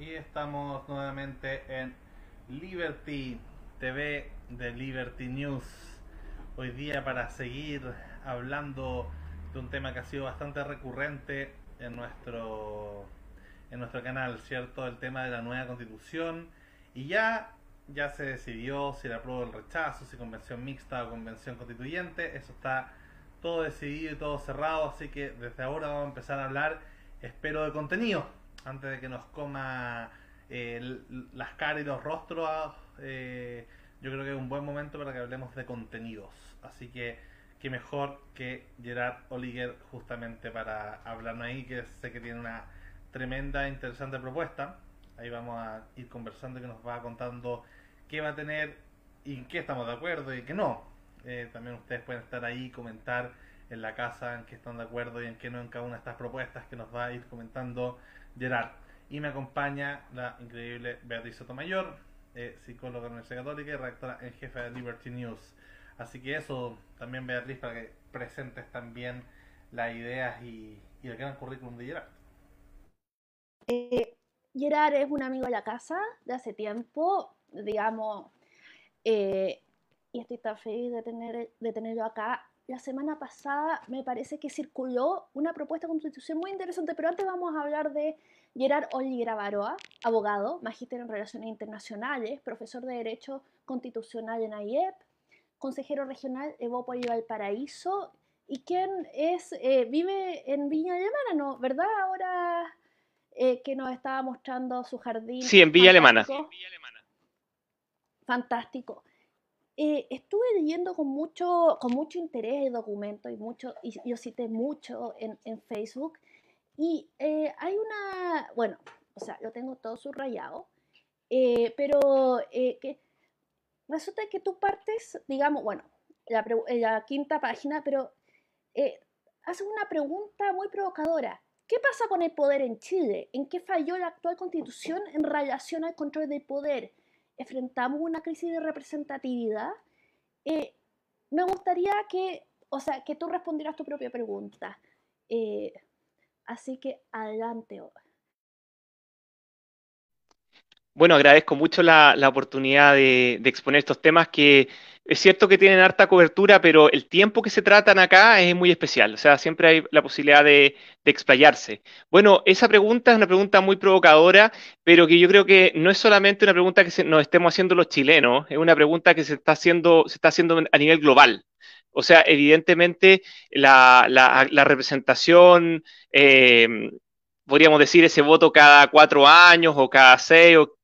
Y estamos nuevamente en Liberty TV de Liberty News. Hoy día para seguir hablando de un tema que ha sido bastante recurrente en nuestro en nuestro canal, ¿cierto? El tema de la nueva constitución. Y ya ya se decidió si la apruebo o el rechazo, si convención mixta o convención constituyente. Eso está todo decidido y todo cerrado, así que desde ahora vamos a empezar a hablar, espero, de contenido, antes de que nos coma eh, las caras y los rostros. Eh, yo creo que es un buen momento para que hablemos de contenidos. Así que, qué mejor que Gerard Oliger justamente para hablarnos ahí, que sé que tiene una tremenda, interesante propuesta. Ahí vamos a ir conversando y que nos va contando qué va a tener y en qué estamos de acuerdo y qué no. Eh, también ustedes pueden estar ahí comentar en la casa en qué están de acuerdo y en qué no en cada una de estas propuestas que nos va a ir comentando Gerard. Y me acompaña la increíble Beatriz Sotomayor, eh, psicóloga de la Universidad Católica y redactora en jefe de Liberty News. Así que eso también Beatriz para que presentes también las ideas y, el gran currículum de Gerard. Eh, Gerard es un amigo de la casa de hace tiempo, digamos, eh, y estoy tan feliz de, tener, de tenerlo acá. La semana pasada me parece que circuló una propuesta de constitución muy interesante, pero antes vamos a hablar de Gerard Olivera Baroa, abogado, magíster en Relaciones Internacionales, profesor de Derecho Constitucional en AIEP, consejero regional Evópolis Valparaíso, y quien es, eh, vive en Viña Alemana, ¿no? ¿Verdad? Ahora eh, que nos estaba mostrando su jardín. Sí, en Villa Alemana. Fantástico. Eh, estuve leyendo con mucho, con mucho interés el documento y, mucho, y yo cité mucho en, Facebook. Y eh, hay una, bueno, o sea, lo tengo todo subrayado, eh, pero que resulta que tú partes, digamos, bueno, la, la quinta página, pero haces una pregunta muy provocadora. ¿Qué pasa con el poder en Chile? ¿En qué falló la actual constitución en relación al control del poder? Enfrentamos una crisis de representatividad, eh, me gustaría que, o sea, que tú respondieras tu propia pregunta. Eh, así que adelante. Bueno, agradezco mucho la, oportunidad de, exponer estos temas que es cierto que tienen harta cobertura, pero el tiempo que se tratan acá es muy especial. O sea, siempre hay la posibilidad de, explayarse. Bueno, esa pregunta es una pregunta muy provocadora, pero que yo creo que no es solamente una pregunta que nos estemos haciendo los chilenos, es una pregunta que se está haciendo, se está haciendo a nivel global. O sea, evidentemente la, representación, eh, podríamos decir, ese voto cada cuatro años o cada seis o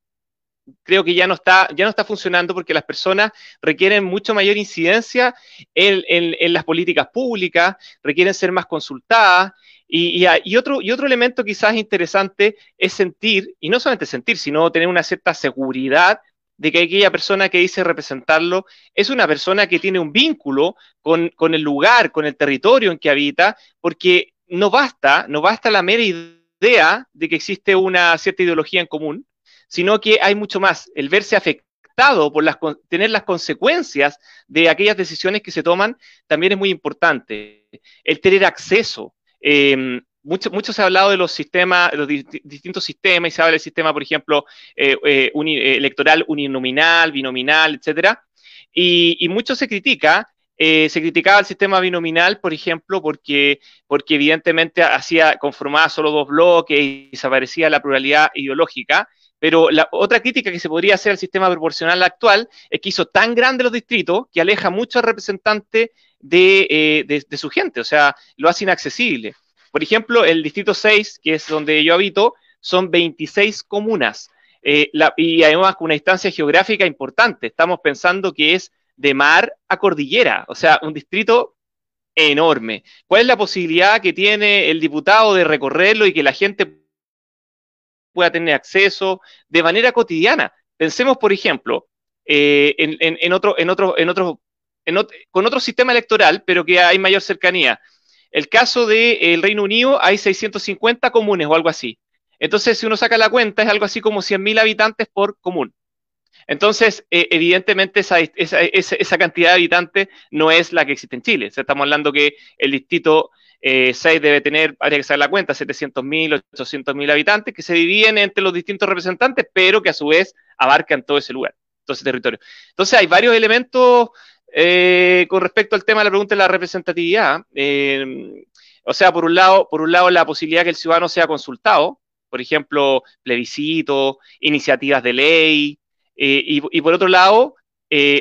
creo que ya no está, ya no está funcionando porque las personas requieren mucho mayor incidencia en, las políticas públicas, requieren ser más consultadas. Y, otro, y otro elemento quizás interesante es sentir, y no solamente sentir, sino tener una cierta seguridad de que aquella persona que dice representarlo es una persona que tiene un vínculo con, con el lugar, con el territorio en que habita, porque no basta, no basta la mera idea de que existe una cierta ideología en común, sino que hay mucho más. El verse afectado por las, tener las consecuencias de aquellas decisiones que se toman también es muy importante. El tener acceso. Em, mucho, se ha hablado de los sistemas, los distintos sistemas, y se habla del sistema, por ejemplo, eh, eh, electoral uninominal, binominal, etcétera. Y, y mucho se critica eh, se criticaba el sistema binominal, por ejemplo, porque, porque evidentemente hacía, conformaba solo dos bloques y desaparecía la pluralidad ideológica. Pero la otra crítica que se podría hacer al sistema proporcional actual es que hizo tan grandes los distritos que aleja mucho al representante eh, de, su gente, o sea, lo hace inaccesible. Por ejemplo, el distrito 6, que es donde yo habito, son 26 comunas eh, y además con una distancia geográfica importante. Estamos pensando que es de mar a cordillera, o sea, un distrito enorme. ¿Cuál es la posibilidad que tiene el diputado de recorrerlo y que la gente pueda tener acceso de manera cotidiana. Pensemos, por ejemplo, eh, en, otro, en otro, en otro, con otro sistema electoral, pero que hay mayor cercanía. El caso del Reino Unido hay 650 comunes o algo así. Entonces, si uno saca la cuenta, es algo así como 100.000 habitantes por común. Entonces, eh, evidentemente, esa, esa, esa, cantidad de habitantes no es la que existe en Chile. estamos hablando que el distrito eh, 6 debe tener, habría que saber la cuenta, 700.000, 800.000 habitantes, que se dividen entre los distintos representantes, pero que a su vez abarcan todo ese lugar, todo ese territorio. Entonces hay varios elementos eh, con respecto al tema de la pregunta de la representatividad. Eh, o sea, por un lado, por un lado la posibilidad que el ciudadano sea consultado, por ejemplo, plebiscito, iniciativas de ley, eh, y, por otro lado,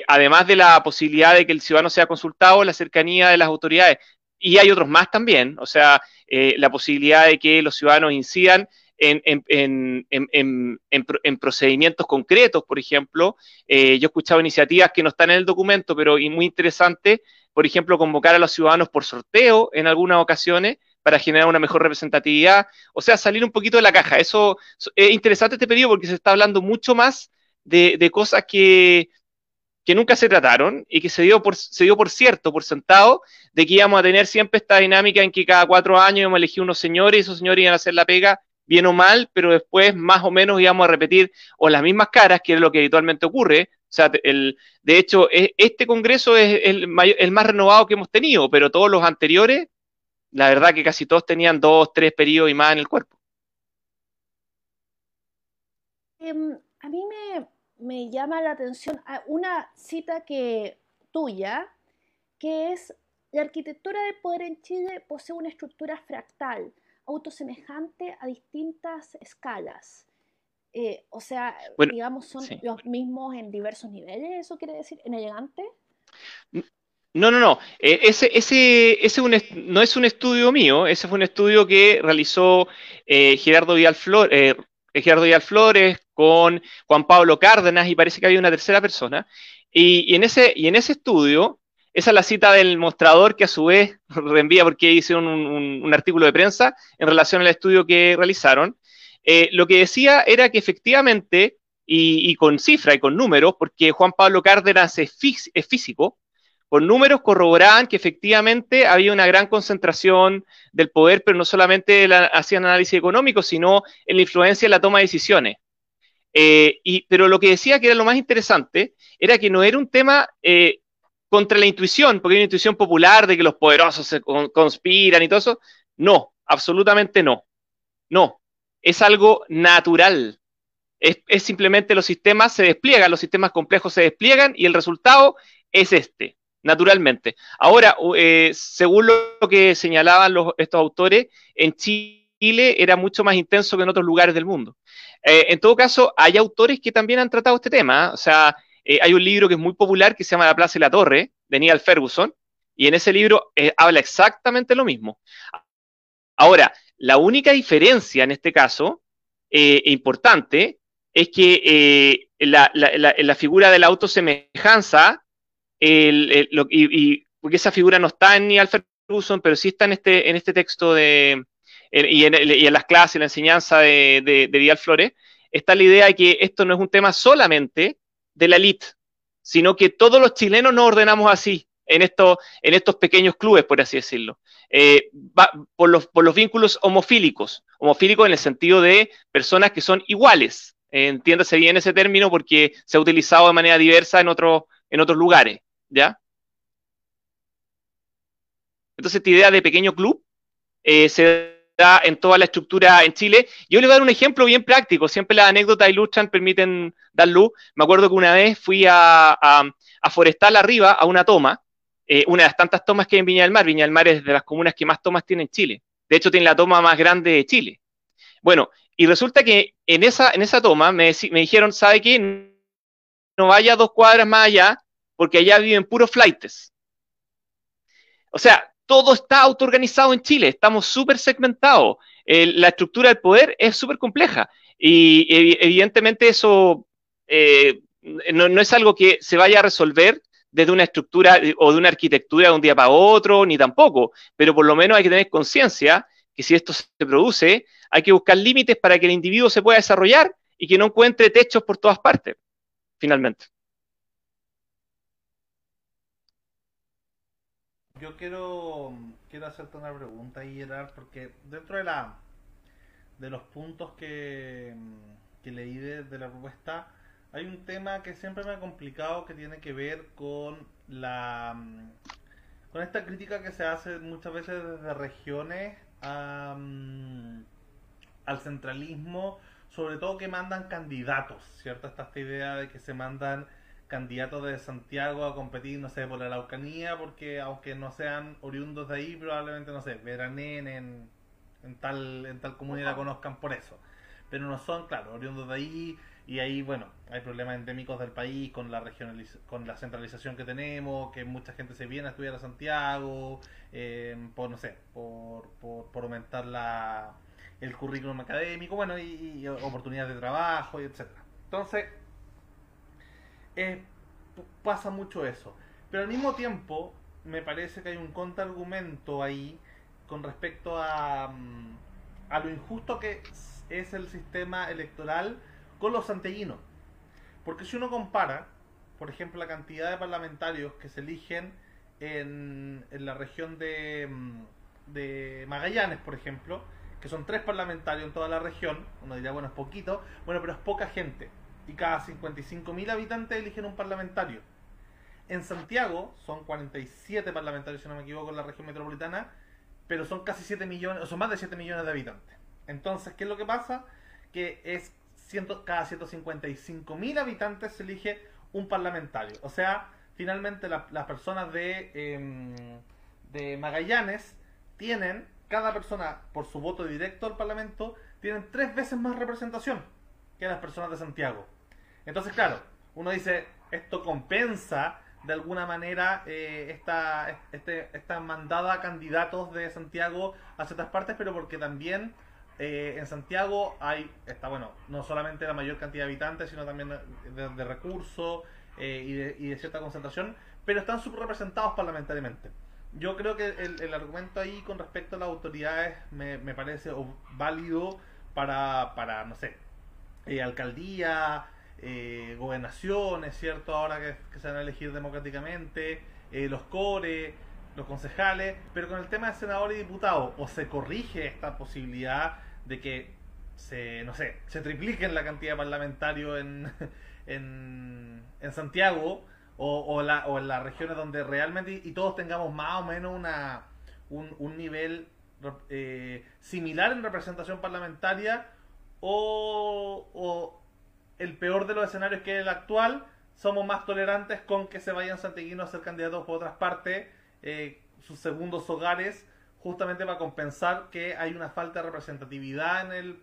además de la posibilidad de que el ciudadano sea consultado, la cercanía de las autoridades. Y hay otros más también, o sea, eh, la posibilidad de que los ciudadanos incidan en, en, procedimientos concretos, por ejemplo. yo he escuchado iniciativas que no están en el documento, pero y muy interesante, por ejemplo, convocar a los ciudadanos por sorteo en algunas ocasiones para generar una mejor representatividad, o sea, salir un poquito de la caja. Eso es interesante este periodo porque se está hablando mucho más de, cosas que, que nunca se trataron y que se dio, por, se dio por cierto, por sentado, de que íbamos a tener siempre esta dinámica en que cada cuatro años íbamos a elegir unos señores y esos señores iban a hacer la pega bien o mal, pero después más o menos íbamos a repetir o las mismas caras, que es lo que habitualmente ocurre. O sea, el, de hecho, este Congreso es el, el más renovado que hemos tenido, pero todos los anteriores, la verdad que casi todos tenían dos, tres periodos y más en el cuerpo. Em, a mí me, me llama la atención una cita que tuya, que es la arquitectura del poder en Chile posee una estructura fractal, autosemejante a distintas escalas. Eh, o sea, digamos, son los mismos en diversos niveles, ¿eso quiere decir en elegante? No, no, no. Eh, ese, ese, ese no es un estudio mío, ese fue un estudio que realizó eh, Gerardo Vidal Flores, Gerardo Vidal Flores, con Juan Pablo Cárdenas y parece que había una tercera persona. Y, en, ese, y en ese estudio, esa es la cita del mostrador que a su vez reenvía porque hicieron un, artículo de prensa en relación al estudio que realizaron. Eh, lo que decía era que efectivamente, y, con cifra y con números, porque Juan Pablo Cárdenas es físico, con números corroboraban que efectivamente había una gran concentración del poder, pero no solamente hacían análisis económico, sino en la influencia en la toma de decisiones. Eh, pero lo que decía que era lo más interesante era que no era un tema eh, contra la intuición, porque hay una intuición popular de que los poderosos se conspiran y todo eso. No, absolutamente no. No, es algo natural. Es, simplemente los sistemas se despliegan, los sistemas complejos se despliegan y el resultado es este naturalmente. Ahora, eh, según lo que señalaban estos autores, en Chile era mucho más intenso que en otros lugares del mundo. Eh, en todo caso, hay autores que también han tratado este tema. ¿eh? O sea, hay un libro que es muy popular que se llama La Plaza y la Torre, de Neil Ferguson, y en ese libro habla exactamente lo mismo. Ahora, la única diferencia en este caso, importante, es que la, la, figura de la autosemejanza y, porque esa figura no está en ni Alfred Ferguson, pero sí está en este, en este texto de, y, en, las clases, en la enseñanza de, de, Vidal Flores, está la idea de que esto no es un tema solamente de la élite, sino que todos los chilenos nos ordenamos así, en estos, en estos pequeños clubes, por así decirlo, eh, por, los, por los vínculos homofílicos, homofílicos en el sentido de personas que son iguales, entiéndase bien ese término porque se ha utilizado de manera diversa en, otros en otros lugares. ¿Ya? Entonces, esta idea de pequeño club eh, se da en toda la estructura en Chile. Yo le voy a dar un ejemplo bien práctico. Siempre las anécdotas ilustran, permiten dar luz. Me acuerdo que una vez fui a, a, Forestal arriba a una toma, eh, una de las tantas tomas que hay en Viña del Mar. Viña del Mar es de las comunas que más tomas tiene en Chile. De hecho, tiene la toma más grande de Chile. Bueno, y resulta que en esa, en esa toma me, me dijeron, ¿sabe qué? No vaya dos cuadras más allá, porque allá viven puros flightes. O sea, todo está autoorganizado en Chile, estamos súper segmentados. la estructura del poder es súper compleja y evidentemente eso eh, no, es algo que se vaya a resolver desde una estructura o de una arquitectura de un día para otro, ni tampoco, pero por lo menos hay que tener conciencia que si esto se produce, hay que buscar límites para que el individuo se pueda desarrollar y que no encuentre techos por todas partes, finalmente. Yo quiero, quiero hacerte una pregunta, Gerard, porque dentro de la de los puntos que, que leí de, la propuesta, hay un tema que siempre me ha complicado que tiene que ver con la con esta crítica que se hace muchas veces desde regiones al centralismo, sobre todo que mandan candidatos, ¿cierto? Está esta idea de que se mandan candidatos de Santiago a competir, no sé, por la Araucanía, porque aunque no sean oriundos de ahí, probablemente, no sé, veranen en, en tal, en tal comunidad conozcan por eso. Pero no son, claro, oriundos de ahí, y ahí, bueno, hay problemas endémicos del país con la con la centralización que tenemos, que mucha gente se viene a estudiar a Santiago, eh, por, no sé, por, por, aumentar la, el currículum académico, bueno, y, oportunidades de trabajo, y etcétera. Entonces, pasa mucho eso. Pero al mismo tiempo, me parece que hay un contraargumento ahí con respecto a, mm, a lo injusto que es el sistema electoral con los santellinos. Porque si uno compara, por ejemplo, la cantidad de parlamentarios que se eligen en, en la región de, mm, de Magallanes, por ejemplo, que son tres parlamentarios en toda la región, uno diría, bueno, es poquito, bueno, pero es poca gente. Y cada 55.000 habitantes eligen un parlamentario. En Santiago son 47 parlamentarios, si no me equivoco, en la región metropolitana, pero son casi 7 millones, o son más de 7 millones de habitantes. Entonces, ¿qué es lo que pasa? Que es cada 155 mil habitantes se elige un parlamentario. O sea, finalmente las personas de, em, de Magallanes tienen, cada persona por su voto directo al Parlamento, tienen tres veces más representación que las personas de Santiago. Entonces, claro, uno dice, esto compensa de alguna manera eh, esta, este, esta mandada a candidatos de Santiago a ciertas partes, pero porque también eh, en Santiago hay, está bueno, no solamente la mayor cantidad de habitantes, sino también de, recursos eh, y, de, cierta concentración, pero están subrepresentados parlamentariamente. Yo creo que el, argumento ahí con respecto a las autoridades me, parece válido para, para, no sé, eh, gobernaciones, ¿cierto? Ahora que, se van a elegir democráticamente, los core, los concejales, pero con el tema de senadores y diputados, o se corrige esta posibilidad de que se, no sé, se tripliquen la cantidad de parlamentarios en, en, Santiago o, o, en las regiones donde realmente y todos tengamos más o menos una, un, un nivel eh, similar en representación parlamentaria o, o, el peor de los escenarios que es el actual, somos más tolerantes con que se vayan santiaguinos a ser candidatos por otras partes, eh, sus segundos hogares, justamente para compensar que hay una falta de representatividad en, el,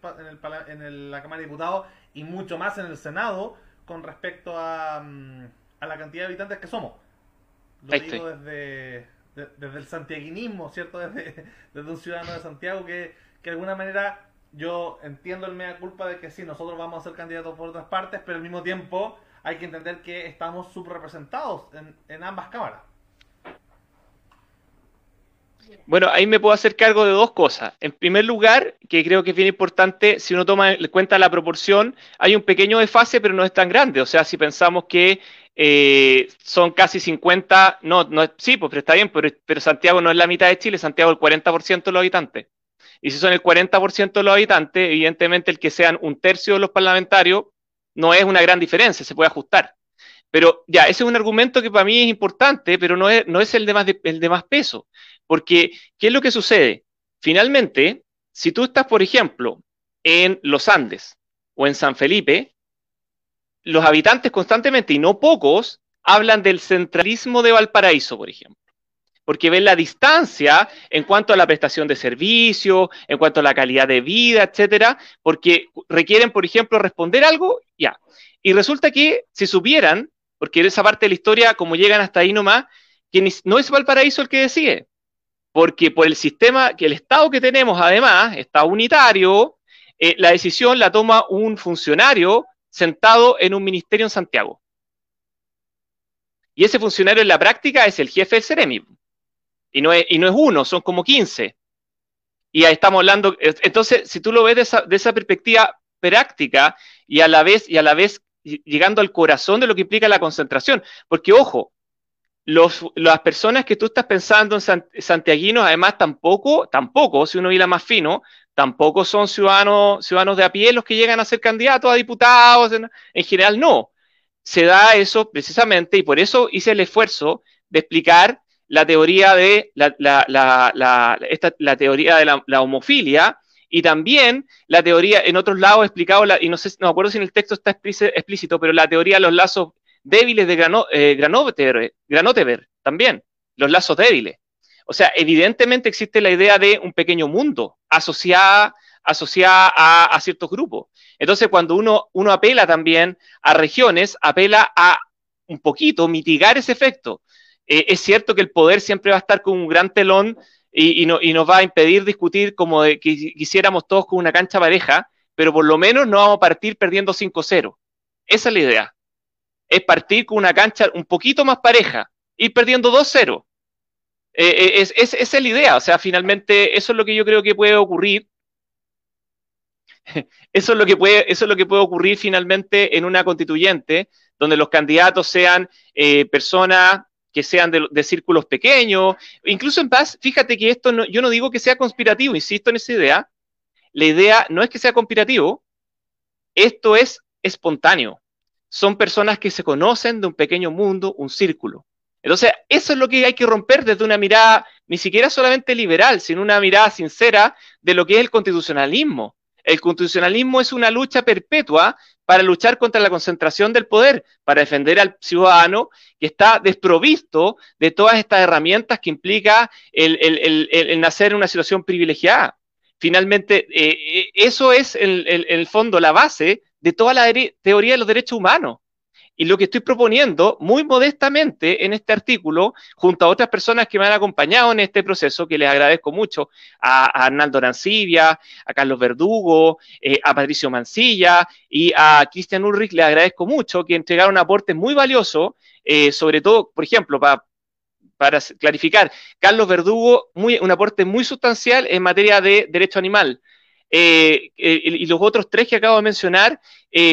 en, el, la Cámara de Diputados y mucho más en el Senado con respecto a, mm, a la cantidad de habitantes que somos. Lo digo desde, desde el santiaguinismo, ¿cierto? Desde, desde un ciudadano de Santiago que, que de alguna manera yo entiendo el mea culpa de que sí, nosotros vamos a ser candidatos por otras partes, pero al mismo tiempo hay que entender que estamos subrepresentados en, ambas cámaras. Bueno, ahí me puedo hacer cargo de dos cosas. En primer lugar, que creo que es bien importante, si uno toma en cuenta la proporción, hay un pequeño desfase, pero no es tan grande. O sea, si pensamos que eh, son casi 50, no, no sí, pues pero está bien, pero, pero, Santiago no es la mitad de Chile, Santiago es el 40% de los habitantes. Y si son el 40% de los habitantes, evidentemente el que sean un tercio de los parlamentarios no es una gran diferencia, se puede ajustar. Pero ya, ese es un argumento que para mí es importante, pero no es, no es el, de más el de más peso. Porque, ¿qué es lo que sucede? Finalmente, si tú estás, por ejemplo, en los Andes o en San Felipe, los habitantes constantemente, y no pocos, hablan del centralismo de Valparaíso, por ejemplo. Porque ven la distancia en cuanto a la prestación de servicio, en cuanto a la calidad de vida, etcétera, porque requieren, por ejemplo, responder algo, ya. Y resulta que si supieran, porque en esa parte de la historia, como llegan hasta ahí nomás, que no es Valparaíso el que decide, porque por el sistema, que el Estado que tenemos además, Estado unitario, eh, la decisión la toma un funcionario sentado en un ministerio en Santiago. Y ese funcionario en la práctica es el jefe del CEREMI. Y no es, y no es uno, son como 15. Y ahí estamos hablando, entonces, si tú lo ves de esa, de esa perspectiva práctica y a la vez, y a la vez llegando al corazón de lo que implica la concentración, porque ojo, las personas que tú estás pensando en santiaguinos, además tampoco, tampoco, si uno la más fino, tampoco son ciudadanos, ciudadanos de a pie los que llegan a ser candidatos a diputados, en, general no. Se da eso precisamente y por eso hice el esfuerzo de explicar la teoría de la, la, teoría de la, homofilia y también la teoría, en otros lados explicado, y no sé, no me acuerdo si en el texto está explícito, pero la teoría de los lazos débiles de Grano, eh, Granotever, también, los lazos débiles. O sea, evidentemente existe la idea de un pequeño mundo asociada, asociada a, ciertos grupos. Entonces, cuando uno, uno apela también a regiones, apela a un poquito mitigar ese efecto. Eh, es cierto que el poder siempre va a estar con un gran telón y, nos va a impedir discutir como que quisiéramos todos con una cancha pareja, pero por lo menos no vamos a partir perdiendo 5-0. Esa es la idea. Es partir con una cancha un poquito más pareja, ir perdiendo 2-0. Eh, eh, es, esa es la idea. O sea, finalmente eso es lo que yo creo que puede ocurrir. Eso es lo que puede, eso es lo que puede ocurrir finalmente en una constituyente, donde los candidatos sean personas que sean de, círculos pequeños, incluso en paz, fíjate que esto no, yo no digo que sea conspirativo, insisto en esa idea, la idea no es que sea conspirativo, esto es espontáneo, son personas que se conocen de un pequeño mundo, un círculo. Entonces, eso es lo que hay que romper desde una mirada ni siquiera solamente liberal, sino una mirada sincera de lo que es el constitucionalismo. El constitucionalismo es una lucha perpetua para luchar contra la concentración del poder, para defender al ciudadano que está desprovisto de todas estas herramientas que implica el, nacer en una situación privilegiada. Finalmente, eh, eh, eso es en el fondo la base de toda la teoría de los derechos humanos. Y lo que estoy proponiendo, muy modestamente, en este artículo, junto a otras personas que me han acompañado en este proceso, que les agradezco mucho, a, Arnaldo Arancibia, a Carlos Verdugo, eh, a Patricio Mancilla y a Cristian Ulrich, les agradezco mucho que entregaron aportes muy valiosos, eh, sobre todo, por ejemplo, para para clarificar, Carlos Verdugo, muy, un aporte muy sustancial en materia de derecho animal. Eh, y los otros tres que acabo de mencionar,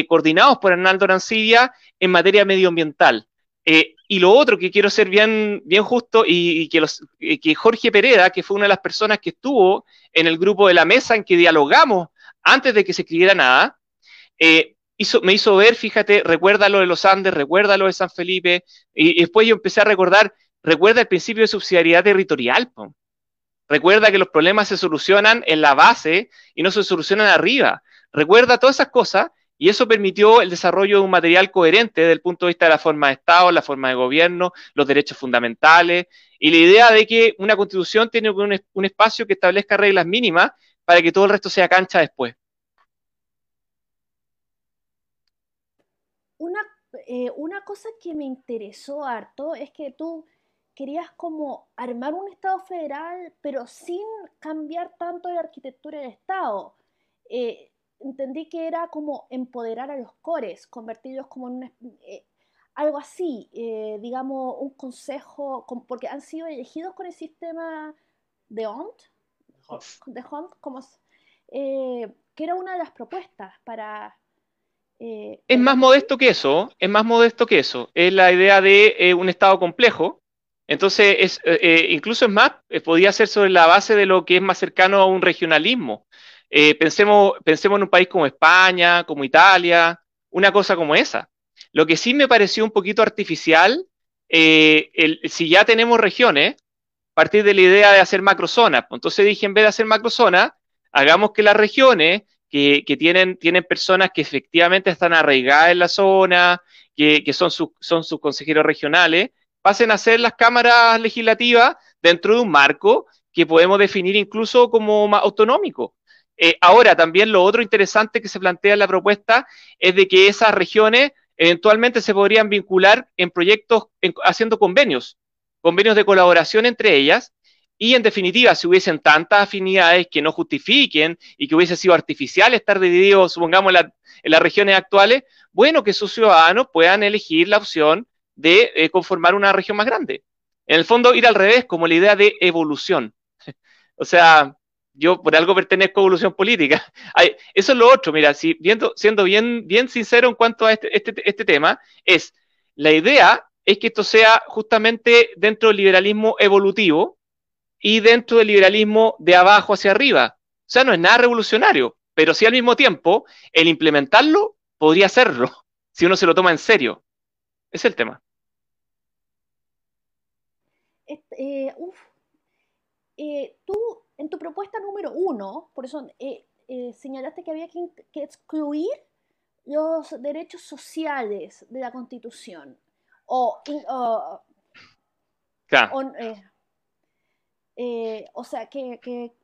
coordinados por Arnaldo Arancibia, en materia medioambiental. Eh, y lo otro que quiero ser bien, bien justo y, que, Jorge Pereda, que fue una de las personas que estuvo en el grupo de la mesa en que dialogamos antes de que se escribiera nada, eh, me hizo ver, fíjate, recuerda lo de los Andes, recuerda lo de San Felipe, y, después yo empecé a recordar, recuerda el principio de subsidiariedad territorial, recuerda que los problemas se solucionan en la base y no se solucionan arriba, recuerda todas esas cosas y eso permitió el desarrollo de un material coherente desde el punto de vista de la forma de Estado, la forma de gobierno, los derechos fundamentales y la idea de que una constitución tiene un, espacio que establezca reglas mínimas para que todo el resto sea cancha después. Una, eh, una cosa que me interesó harto es que tú querías como armar un Estado federal, pero sin cambiar tanto la arquitectura del Estado. Eh, entendí que era como empoderar a los cores, convertirlos como en eh, algo así, eh, digamos, un consejo, porque han sido elegidos con el sistema de HONT, de HONT, como, eh, que era una de las propuestas para... es más modesto que eso, es más modesto que eso, es la idea de un Estado complejo, entonces, es, incluso es más, podía ser sobre la base de lo que es más cercano a un regionalismo. Eh, pensemos, pensemos en un país como España, como Italia, una cosa como esa. Lo que sí me pareció un poquito artificial, eh, si ya tenemos regiones, partir de la idea de hacer macrozonas. Entonces dije, en vez de hacer macrozonas, hagamos que las regiones que, tienen, tienen personas que efectivamente están arraigadas en la zona, que, son, son sus consejeros regionales, pasen a ser las cámaras legislativas dentro de un marco que podemos definir incluso como más autonómico. Eh, ahora, también lo otro interesante que se plantea en la propuesta es de que esas regiones eventualmente se podrían vincular en proyectos haciendo convenios, convenios de colaboración entre ellas, y en definitiva, si hubiesen tantas afinidades que no justifiquen y que hubiese sido artificial estar divididos, supongamos, en, las regiones actuales, bueno, que sus ciudadanos puedan elegir la opción de eh, conformar una región más grande. En el fondo, ir al revés, como la idea de evolución. o sea, yo por algo pertenezco a evolución política. eso es lo otro, mira, si, viendo, siendo bien, bien sincero en cuanto a este, este, este, tema, es la idea es que esto sea justamente dentro del liberalismo evolutivo y dentro del liberalismo de abajo hacia arriba. O sea, no es nada revolucionario, pero sí al mismo tiempo el implementarlo podría serlo, si uno se lo toma en serio. Es el tema. eh, eh, tú en tu propuesta número uno, por eso eh, señalaste que había que, excluir los derechos sociales de la Constitución. O, o, sea, que,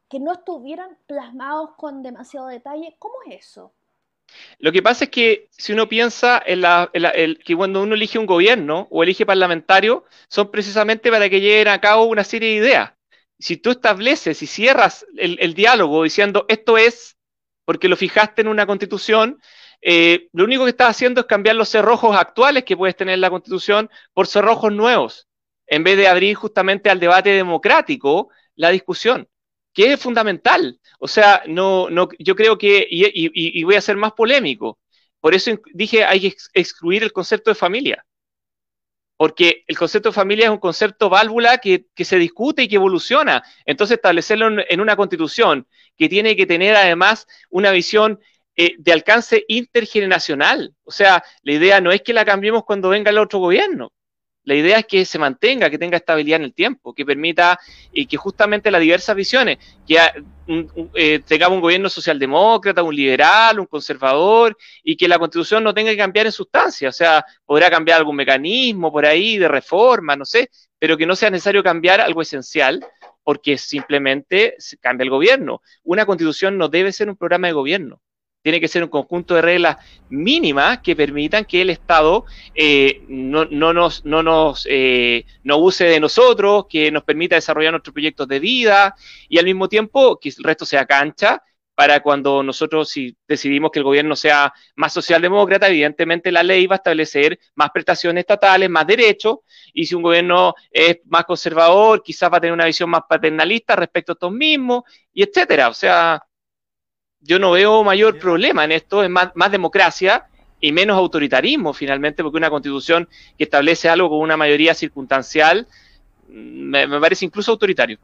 que no estuvieran plasmados con demasiado detalle. ¿Cómo es eso? Lo que pasa es que si uno piensa en, la, que cuando uno elige un gobierno o elige parlamentario, son precisamente para que lleven a cabo una serie de ideas. Si tú estableces y cierras el, diálogo diciendo esto es porque lo fijaste en una constitución, eh, lo único que estás haciendo es cambiar los cerrojos actuales que puedes tener en la constitución por cerrojos nuevos, en vez de abrir justamente al debate democrático la discusión que es fundamental. O sea, no, no, yo creo que, y, voy a ser más polémico, por eso dije hay que excluir el concepto de familia. Porque el concepto de familia es un concepto válvula que, se discute y que evoluciona. Entonces, establecerlo en, una constitución que tiene que tener además una visión eh, de alcance intergeneracional. O sea, la idea no es que la cambiemos cuando venga el otro gobierno. La idea es que se mantenga, que tenga estabilidad en el tiempo, que permita y que justamente las diversas visiones, que eh, tengamos un gobierno socialdemócrata, un liberal, un conservador, y que la constitución no tenga que cambiar en sustancia. O sea, podrá cambiar algún mecanismo por ahí de reforma, no sé, pero que no sea necesario cambiar algo esencial porque simplemente cambia el gobierno. Una constitución no debe ser un programa de gobierno tiene que ser un conjunto de reglas mínimas que permitan que el Estado eh, no, nos, no nos eh, no use de nosotros, que nos permita desarrollar nuestros proyectos de vida y al mismo tiempo que el resto sea cancha para cuando nosotros si decidimos que el gobierno sea más socialdemócrata, evidentemente la ley va a establecer más prestaciones estatales, más derechos, y si un gobierno es más conservador, quizás va a tener una visión más paternalista respecto a estos mismos, y etcétera. O sea, yo no veo mayor problema en esto, es más, más democracia y menos autoritarismo finalmente, porque una constitución que establece algo con una mayoría circunstancial mm, me, parece incluso autoritario.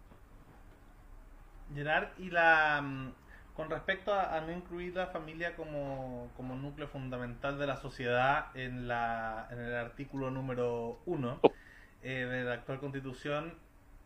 Gerard, y la mm, con respecto a, no incluir la familia como, como, núcleo fundamental de la sociedad en, la, en el artículo número uno eh, de la actual constitución,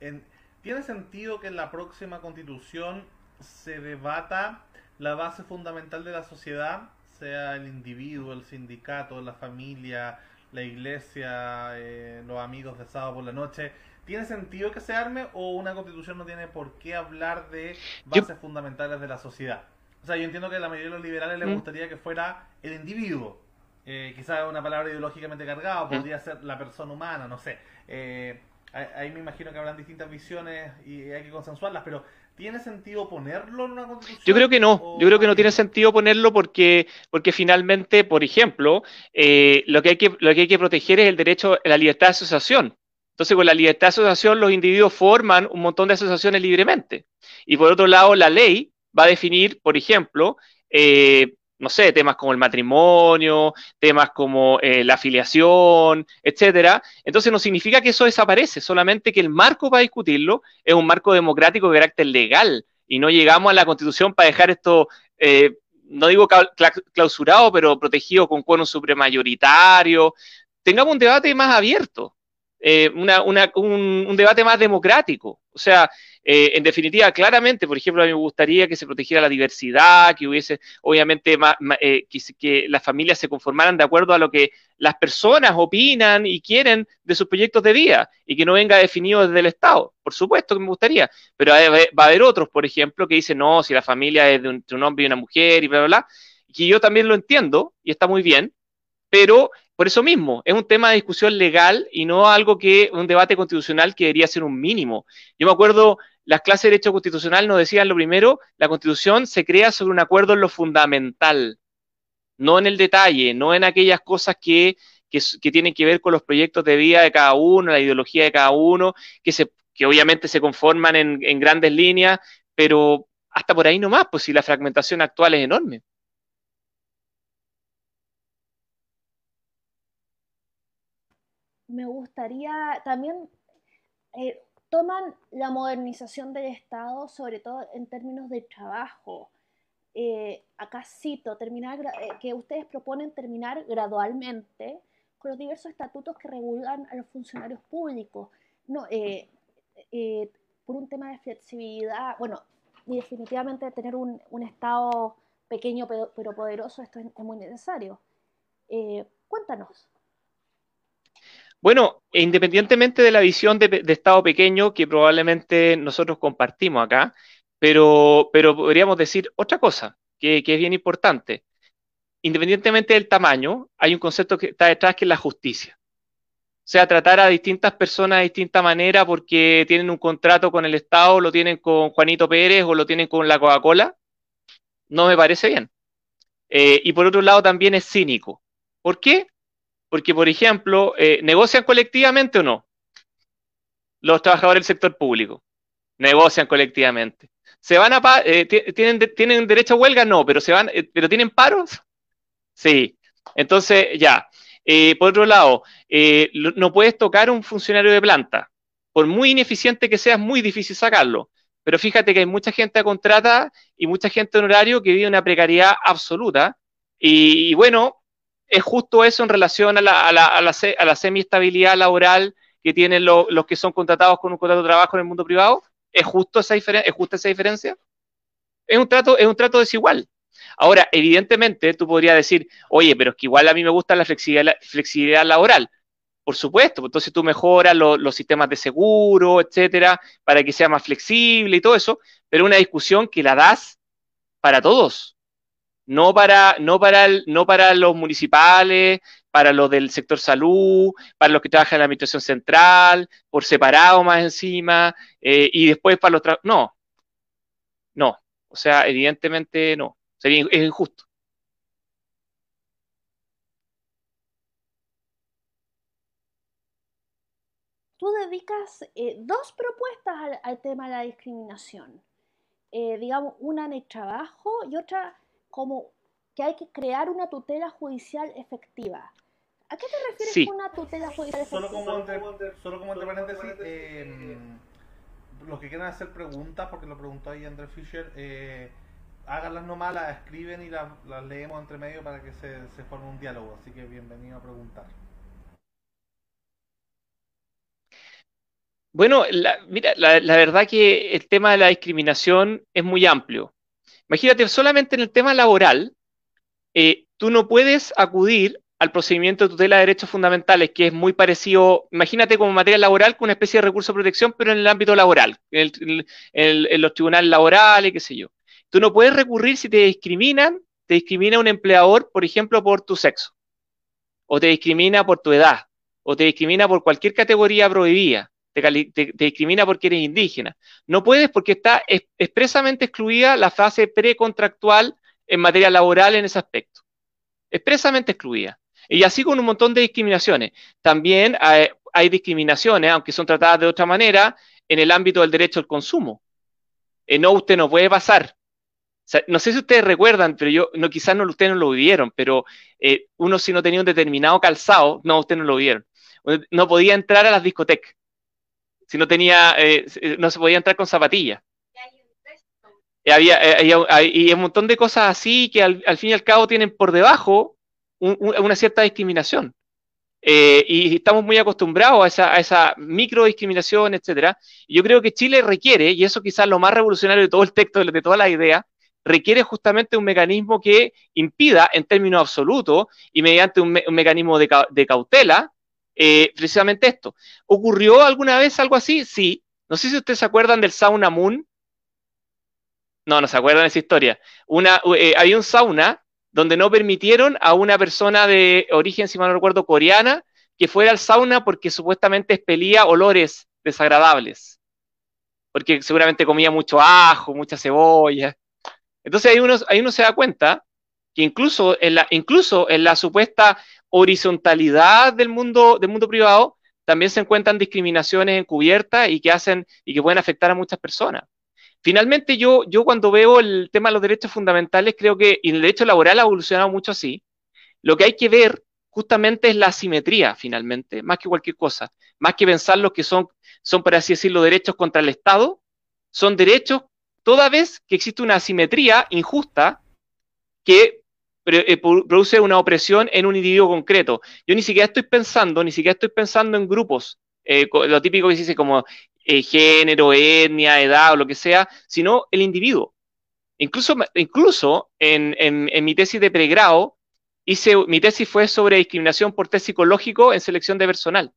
en, ¿tiene sentido que en la próxima constitución se debata la base fundamental de la sociedad, sea el individuo, el sindicato, la familia, la iglesia, eh, los amigos de sábado por la noche, ¿tiene sentido que se arme o una constitución no tiene por qué hablar de bases fundamentales de la sociedad? O sea, yo entiendo que a la mayoría de los liberales les mm. gustaría que fuera el individuo. Eh, quizás una palabra ideológicamente cargada, mm. podría ser la persona humana, no sé. Eh, ahí me imagino que habrán distintas visiones y hay que consensuarlas, pero ¿Tiene sentido ponerlo en una constitución? Yo creo que no, yo creo que no tiene sentido ponerlo porque, porque finalmente, por ejemplo, eh, lo, que hay que, lo que hay que proteger es el derecho a la libertad de asociación. Entonces, con la libertad de asociación, los individuos forman un montón de asociaciones libremente. Y por otro lado, la ley va a definir, por ejemplo, eh, no sé, temas como el matrimonio, temas como eh, la afiliación, etcétera. Entonces no significa que eso desaparece, solamente que el marco para discutirlo es un marco democrático de carácter legal y no llegamos a la constitución para dejar esto, eh, no digo clausurado, pero protegido con quórum supremayoritario. Tengamos un debate más abierto, eh, un debate más democrático. O sea, eh, en definitiva, claramente, por ejemplo, a mí me gustaría que se protegiera la diversidad, que hubiese, obviamente, eh, que, las familias se conformaran de acuerdo a lo que las personas opinan y quieren de sus proyectos de vida y que no venga definido desde el Estado. Por supuesto que me gustaría, pero va a haber otros, por ejemplo, que dicen, no, si la familia es de un, de un hombre y una mujer y bla, bla, bla, que yo también lo entiendo y está muy bien, pero por eso mismo, es un tema de discusión legal y no algo que un debate constitucional que debería ser un mínimo. Yo me acuerdo las clases de Derecho Constitucional nos decían lo primero, la Constitución se crea sobre un acuerdo en lo fundamental, no en el detalle, no en aquellas cosas que, tienen que ver con los proyectos de vida de cada uno, la ideología de cada uno, que, se, que obviamente se conforman en, en grandes líneas, pero hasta por ahí nomás, pues si la fragmentación actual es enorme. Me gustaría también eh, toman la modernización del Estado, sobre todo en términos de trabajo. Eh, acá cito, terminar, eh, que ustedes proponen terminar gradualmente con los diversos estatutos que regulan a los funcionarios públicos. No, eh, eh, por un tema de flexibilidad, bueno, y definitivamente tener un, Estado pequeño pero, poderoso, esto es, muy necesario. Eh, cuéntanos. Bueno, independientemente de la visión de, Estado pequeño que probablemente nosotros compartimos acá, pero, pero podríamos decir otra cosa que, es bien importante. Independientemente del tamaño, hay un concepto que está detrás que es la justicia. O sea, tratar a distintas personas de distinta manera porque tienen un contrato con el Estado, lo tienen con Juanito Pérez o lo tienen con la Coca-Cola, no me parece bien. Eh, y por otro lado también es cínico. ¿Por qué? Porque, por ejemplo, eh, ¿negocian colectivamente o no? Los trabajadores del sector público. Negocian colectivamente. ¿Se van a eh, ¿tienen, ¿Tienen derecho a huelga? No, pero se van, pero tienen paros. Sí. Entonces, ya. por otro lado, no puedes tocar un funcionario de planta. Por muy ineficiente que sea, es muy difícil sacarlo. Pero fíjate que hay mucha gente a contrata y mucha gente honorario que vive una precariedad absoluta. Y, bueno, es justo eso en relación a la, a la, a la, semi-estabilidad laboral que tienen los que son contratados con un contrato de trabajo en el mundo privado. ¿Es, justo esa ¿Es justa esa diferencia? Es un, trato, es un trato desigual. Ahora, evidentemente, tú podrías decir, oye, pero es que igual a mí me gusta la flexibilidad, flexibilidad laboral. Por supuesto, pues, entonces tú mejoras los sistemas de seguro, etcétera, para que sea más flexible y todo eso, pero una discusión que la das para todos, no para, no para, no para los municipales, para los del sector salud, para los que trabajan en la administración central, por separado más encima, eh, y después para los... No, no, o sea, evidentemente no, sería es injusto. tú dedicas eh, dos propuestas al, tema de la discriminación. Eh, digamos, una en el trabajo y otra como que hay que crear una tutela judicial efectiva. ¿A qué te refieres con una tutela judicial efectiva? Solo como entre, paréntesis, em, los que quieran hacer preguntas, porque lo preguntó ahí Andrés Fischer, eh, háganlas nomás, las escriben y las, leemos entre medio para que se, se forme un diálogo. Así que bienvenido a preguntar. Bueno, mira, la, verdad que el tema de la discriminación es muy amplio. Imagínate, solamente en el tema laboral, eh, tú no puedes acudir al procedimiento de tutela de derechos fundamentales, que es muy parecido, imagínate como materia laboral, con una especie de recurso de protección, pero en el ámbito laboral, en, los tribunales laborales, qué sé yo. Tú no puedes recurrir si te discriminan, te discrimina un empleador, por ejemplo, por tu sexo, o te discrimina por tu edad, o te discrimina por cualquier categoría prohibida te, discrimina porque eres indígena. No puedes porque está expresamente excluida la fase precontractual en materia laboral en ese aspecto. Expresamente excluida. Y así con un montón de discriminaciones. También hay, discriminaciones, aunque son tratadas de otra manera, en el ámbito del derecho al consumo. Eh, no, usted no puede pasar. no sé si ustedes recuerdan, pero yo, no, quizás no, ustedes no lo vivieron, pero eh, uno si no tenía un determinado calzado, no, ustedes no lo vieron. No podía entrar a las discotecas si no tenía, eh, eh, no se podía entrar con zapatillas. Y había, eh, y un montón de cosas así que al, fin y al cabo tienen por debajo una cierta discriminación. y estamos muy acostumbrados a esa, a esa micro discriminación, etcétera. yo creo que Chile requiere, y eso quizás lo más revolucionario de todo el texto, de, toda la idea, requiere justamente un mecanismo que impida, en términos absolutos, y mediante un, mecanismo de, de, cautela, eh, precisamente esto. ¿Ocurrió alguna vez algo así? Sí. No sé si ustedes se acuerdan del sauna Moon. No, no se acuerdan de esa historia. Una, eh, había un sauna donde no permitieron a una persona de origen, si mal no recuerdo, coreana, que fuera al sauna porque supuestamente expelía olores desagradables. Porque seguramente comía mucho ajo, mucha cebolla. Entonces ahí uno, ahí uno se da cuenta que incluso incluso en la supuesta horizontalidad del mundo, del mundo privado, también se encuentran discriminaciones encubiertas y que hacen y que pueden afectar a muchas personas. Finalmente, yo, yo cuando veo el tema de los derechos fundamentales, creo que y el derecho laboral ha evolucionado mucho así. Lo que hay que ver justamente es la asimetría, finalmente, más que cualquier cosa. Más que pensar los que son, son, por así decirlo, derechos contra el Estado, son derechos toda vez que existe una asimetría injusta que produce una opresión en un individuo concreto. Yo ni siquiera estoy pensando, ni siquiera estoy pensando en grupos eh, lo típico que se dice como eh, género, etnia, edad o lo que sea, sino el individuo. Incluso, incluso en, en, mi tesis de pregrado, hice, mi tesis fue sobre discriminación por test psicológico en selección de personal.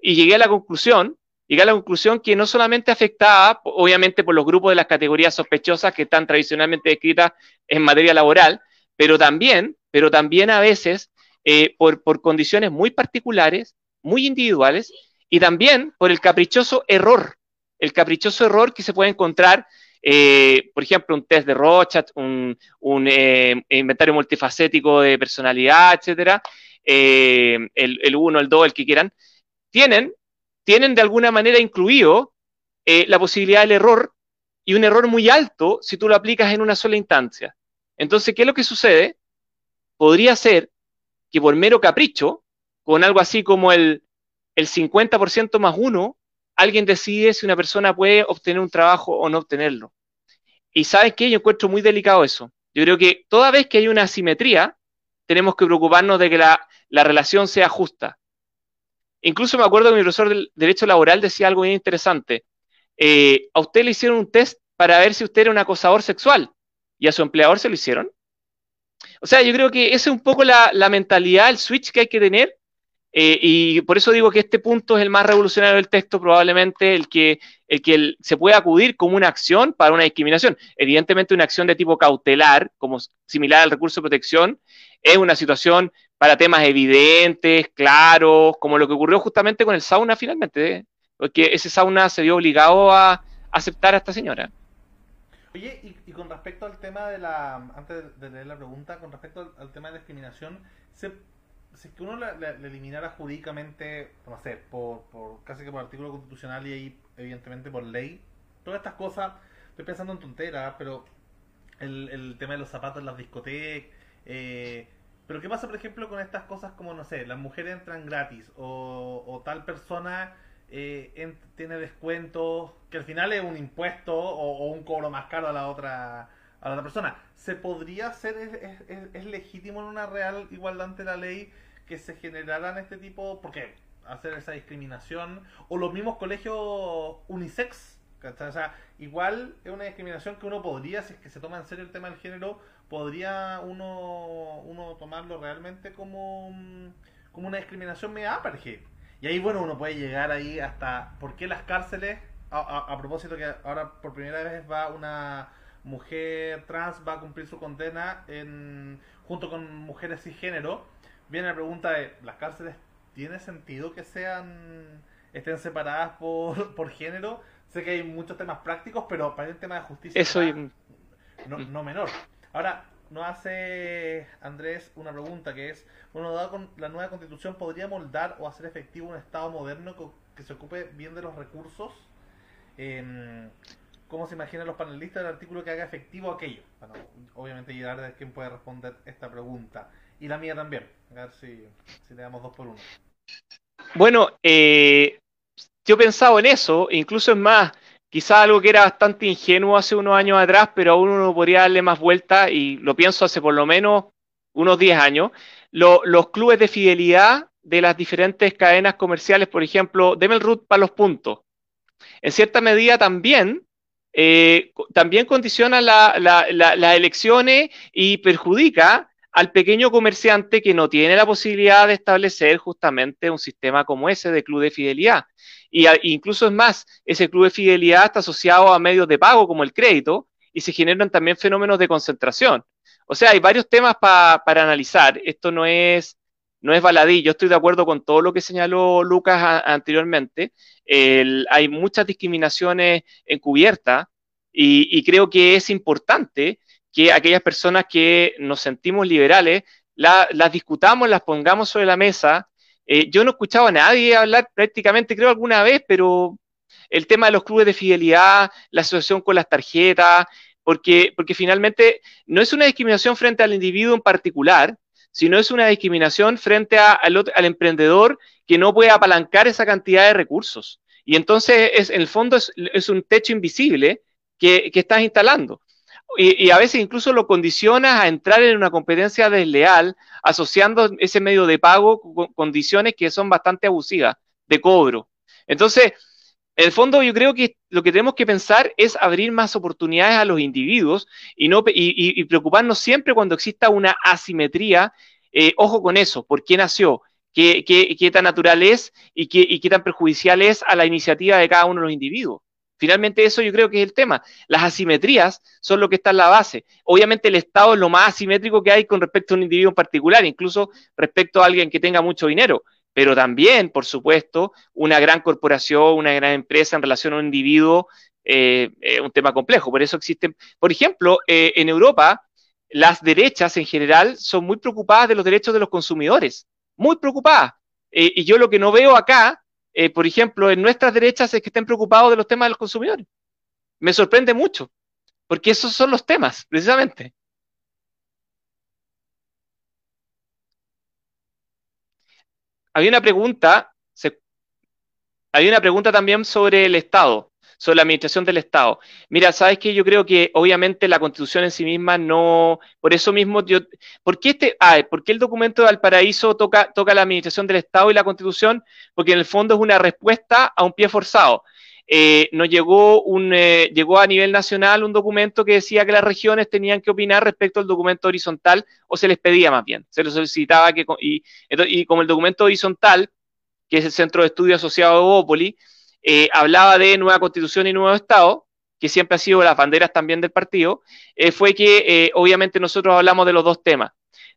Y llegué a la conclusión, llegué a la conclusión que no solamente afectaba, obviamente, por los grupos de las categorías sospechosas que están tradicionalmente descritas en materia laboral, pero también, pero también a veces eh, por, por condiciones muy particulares, muy individuales, y también por el caprichoso error, el caprichoso error que se puede encontrar eh, por ejemplo, un test de Rochat, un, eh, inventario multifacético de personalidad, etcétera, el 1, el 2, el que quieran, tienen, tienen de alguna manera incluido la posibilidad del error y un error muy alto si tú lo aplicas en una sola instancia. Entonces, ¿qué es lo que sucede? Podría ser que por mero capricho, con algo así como el, el 50% más 1, alguien decide si una persona puede obtener un trabajo o no obtenerlo. Y sabes qué, yo encuentro muy delicado eso. Yo creo que toda vez que hay una asimetría, tenemos que preocuparnos de que la, relación sea justa. Incluso me acuerdo que mi profesor del Derecho Laboral decía algo bien interesante. Eh, a usted le hicieron un test para ver si usted era un acosador sexual y a su empleador se lo hicieron. O sea, yo creo que esa es un poco la, la mentalidad, el switch que hay que tener eh, y por eso digo que este punto es el más revolucionario del texto, probablemente el que, el que se puede acudir como una acción para una discriminación. Evidentemente, una acción de tipo cautelar, como similar al recurso de protección, es una situación para temas evidentes, claros, como lo que ocurrió justamente con el sauna finalmente, ¿eh? porque ese sauna se vio obligado a aceptar a esta señora. Oye, y, con respecto al tema de la, antes de leer la pregunta, con respecto al, tema de discriminación, ¿se si es que uno le, eliminara jurídicamente, no sé, por, por casi que por artículo constitucional y ahí evidentemente por ley, todas estas cosas, estoy pensando en tonteras, pero el, el tema de los zapatos en las discotecas, eh, pero ¿qué pasa, por ejemplo, con estas cosas como, no sé, las mujeres entran gratis o, o tal persona eh, tiene descuentos que al final es un impuesto o, un cobro más caro a la otra a la otra persona. ¿Se podría hacer, es, es, es legítimo en una real igualdad ante la ley que se generaran este tipo, porque hacer esa discriminación, o los mismos colegios unisex, O sea, igual es una discriminación que uno podría, si es que se toma en serio el tema del género, podría uno, uno tomarlo realmente como, como una discriminación media apartheid. Y ahí, bueno, uno puede llegar ahí hasta por qué las cárceles, a, propósito que ahora por primera vez va una mujer trans, va a cumplir su condena en, junto con mujeres cisgénero, viene la pregunta de, ¿las cárceles tiene sentido que sean estén separadas por, por género? Sé que hay muchos temas prácticos, pero para el tema de justicia Eso no, no menor. Ahora, nos hace Andrés una pregunta que es, bueno, dado con la nueva constitución, ¿podría moldar o hacer efectivo un Estado moderno que se ocupe bien de los recursos? Eh, ¿Cómo se imaginan los panelistas del artículo que haga efectivo aquello? Bueno, obviamente llegar de quién puede responder esta pregunta. Y la mía también. A ver si, le damos dos por uno. Bueno, eh, yo he pensado en eso, incluso es más, quizá algo que era bastante ingenuo hace unos años atrás, pero aún uno podría darle más vuelta, y lo pienso hace por lo menos unos 10 años, los clubes de fidelidad de las diferentes cadenas comerciales, por ejemplo, deme para los puntos. En cierta medida también, eh, también condiciona las elecciones y perjudica al pequeño comerciante que no tiene la posibilidad de establecer justamente un sistema como ese de club de fidelidad. Y incluso es más, ese club de fidelidad está asociado a medios de pago como el crédito y se generan también fenómenos de concentración. O sea, hay varios temas para analizar. Esto no es, no es baladí. Yo estoy de acuerdo con todo lo que señaló Lucas anteriormente. hay muchas discriminaciones encubiertas y, y creo que es importante que aquellas personas que nos sentimos liberales las discutamos, las pongamos sobre la mesa. Eh, yo no he escuchado a nadie hablar prácticamente, creo alguna vez, pero el tema de los clubes de fidelidad, la asociación con las tarjetas, porque, porque finalmente no es una discriminación frente al individuo en particular, sino es una discriminación frente al, emprendedor que no puede apalancar esa cantidad de recursos. Y entonces, es, en el fondo, es, un techo invisible que, que estás instalando y, a veces incluso lo condicionas a entrar en una competencia desleal, asociando ese medio de pago con condiciones que son bastante abusivas de cobro. Entonces, en el fondo yo creo que lo que tenemos que pensar es abrir más oportunidades a los individuos y, no, y, preocuparnos siempre cuando exista una asimetría. Eh, ojo con eso, ¿por qué nació? ¿Qué, qué, tan natural es y qué, y qué tan perjudicial es a la iniciativa de cada uno de los individuos? Finalmente eso yo creo que es el tema. Las asimetrías son lo que está en la base. Obviamente el Estado es lo más asimétrico que hay con respecto a un individuo en particular, incluso respecto a alguien que tenga mucho dinero pero también, por supuesto, una gran corporación, una gran empresa en relación a un individuo, eh, es un tema complejo. Por eso existen, por ejemplo, eh, en Europa, las derechas en general son muy preocupadas de los derechos de los consumidores, muy preocupadas. Eh, y yo lo que no veo acá, por ejemplo, en nuestras derechas es que estén preocupados de los temas de los consumidores. Me sorprende mucho, porque esos son los temas, precisamente. Hay una pregunta, hay una pregunta también sobre el Estado, sobre la administración del Estado. Mira, sabes que yo creo que obviamente la Constitución en sí misma no, por eso mismo yo, ¿por qué este, ah, ¿por qué el documento de Valparaíso toca, toca la administración del Estado y la Constitución? Porque en el fondo es una respuesta a un pie forzado. Eh, nos llegó, un, eh, llegó a nivel nacional un documento que decía que las regiones tenían que opinar respecto al documento horizontal, o se les pedía más bien, se les solicitaba que, y, y como el documento horizontal, que es el Centro de Estudio Asociado de Bópoli, eh, hablaba de nueva constitución y nuevo Estado, que siempre ha sido las banderas también del partido, fue que obviamente nosotros hablamos de los dos temas.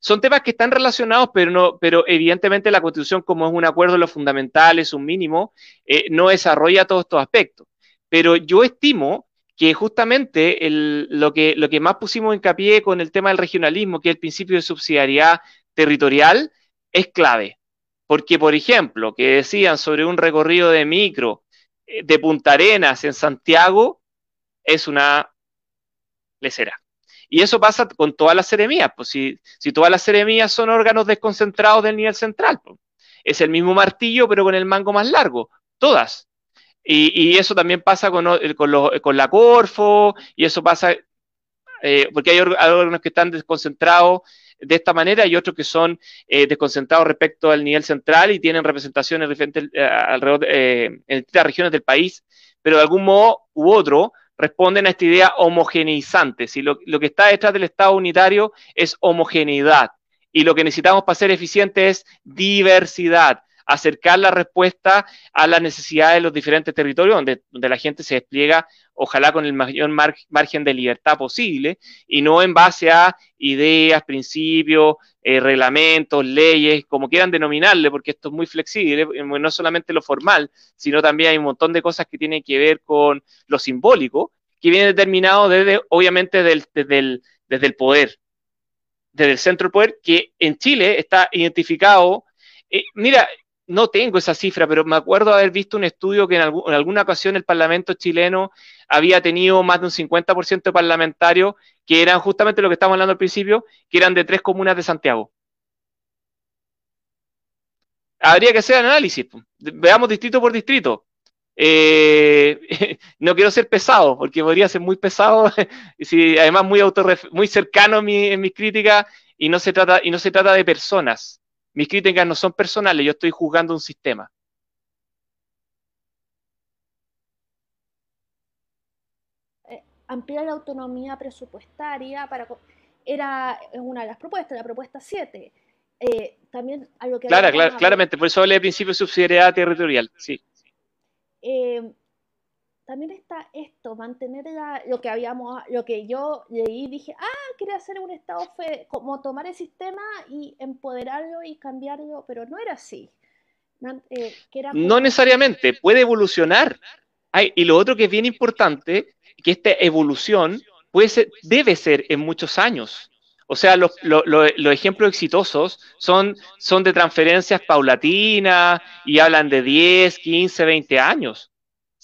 Son temas que están relacionados, pero, no, pero evidentemente la Constitución, como es un acuerdo lo fundamental, es un mínimo, eh, no desarrolla todos estos aspectos. Pero yo estimo que justamente lo, que, lo que más pusimos hincapié con el tema del regionalismo, que es el principio de subsidiariedad territorial, es clave. Porque, por ejemplo, que decían sobre un recorrido de micro eh, de Punta Arenas en Santiago, es una lecera. Y eso pasa con todas las seremías, pues si, si todas las seremías son órganos desconcentrados del nivel central, pues, es el mismo martillo, pero con el mango más largo, todas. Y, eso también pasa con, con, la Corfo, y eso pasa, eh, porque hay órganos que están desconcentrados de esta manera y otros que son eh, desconcentrados respecto al nivel central y tienen representaciones diferentes eh, alrededor en distintas regiones del país, pero de algún modo u otro responden a esta idea homogeneizante. Si lo, que está detrás del Estado unitario es homogeneidad y lo que necesitamos para ser eficientes es diversidad, acercar la respuesta a las necesidades de los diferentes territorios donde, la gente se despliega, ojalá con el mayor margen de libertad posible y no en base a ideas, principios, eh, reglamentos, leyes, como quieran denominarle, porque esto es muy flexible, no solamente lo formal, sino también hay un montón de cosas que tienen que ver con lo simbólico, que viene determinado desde, obviamente, desde, el, desde el poder, desde el centro del poder, que en Chile está identificado. Eh, mira, no tengo esa cifra, pero me acuerdo haber visto un estudio que en, en, alguna ocasión el Parlamento chileno había tenido más de un 50% de parlamentarios que eran justamente lo que estábamos hablando al principio, que eran de tres comunas de Santiago. Habría que hacer análisis, veamos distrito por distrito. Eh, no quiero ser pesado, porque podría ser muy pesado, y además muy, muy cercano en, en mis críticas, y no, se trata, y no se trata de personas. Mis críticas no son personales, yo estoy juzgando un sistema. ampliar la autonomía presupuestaria para era una de las propuestas, la propuesta 7. Eh, también algo que... Claro, claramente, por eso hablé de principio de subsidiariedad territorial, sí. Eh, también está esto, mantener lo que habíamos, lo que yo leí, dije, ah, quería hacer un Estado, fe, como tomar el sistema y empoderarlo y cambiarlo, pero no era así. Eh, no necesariamente, puede evolucionar. y lo otro que es bien importante que esta evolución puede ser, debe ser en muchos años. O sea, los, ejemplos exitosos son, son de transferencias paulatinas y hablan de 10, 15, 20 años.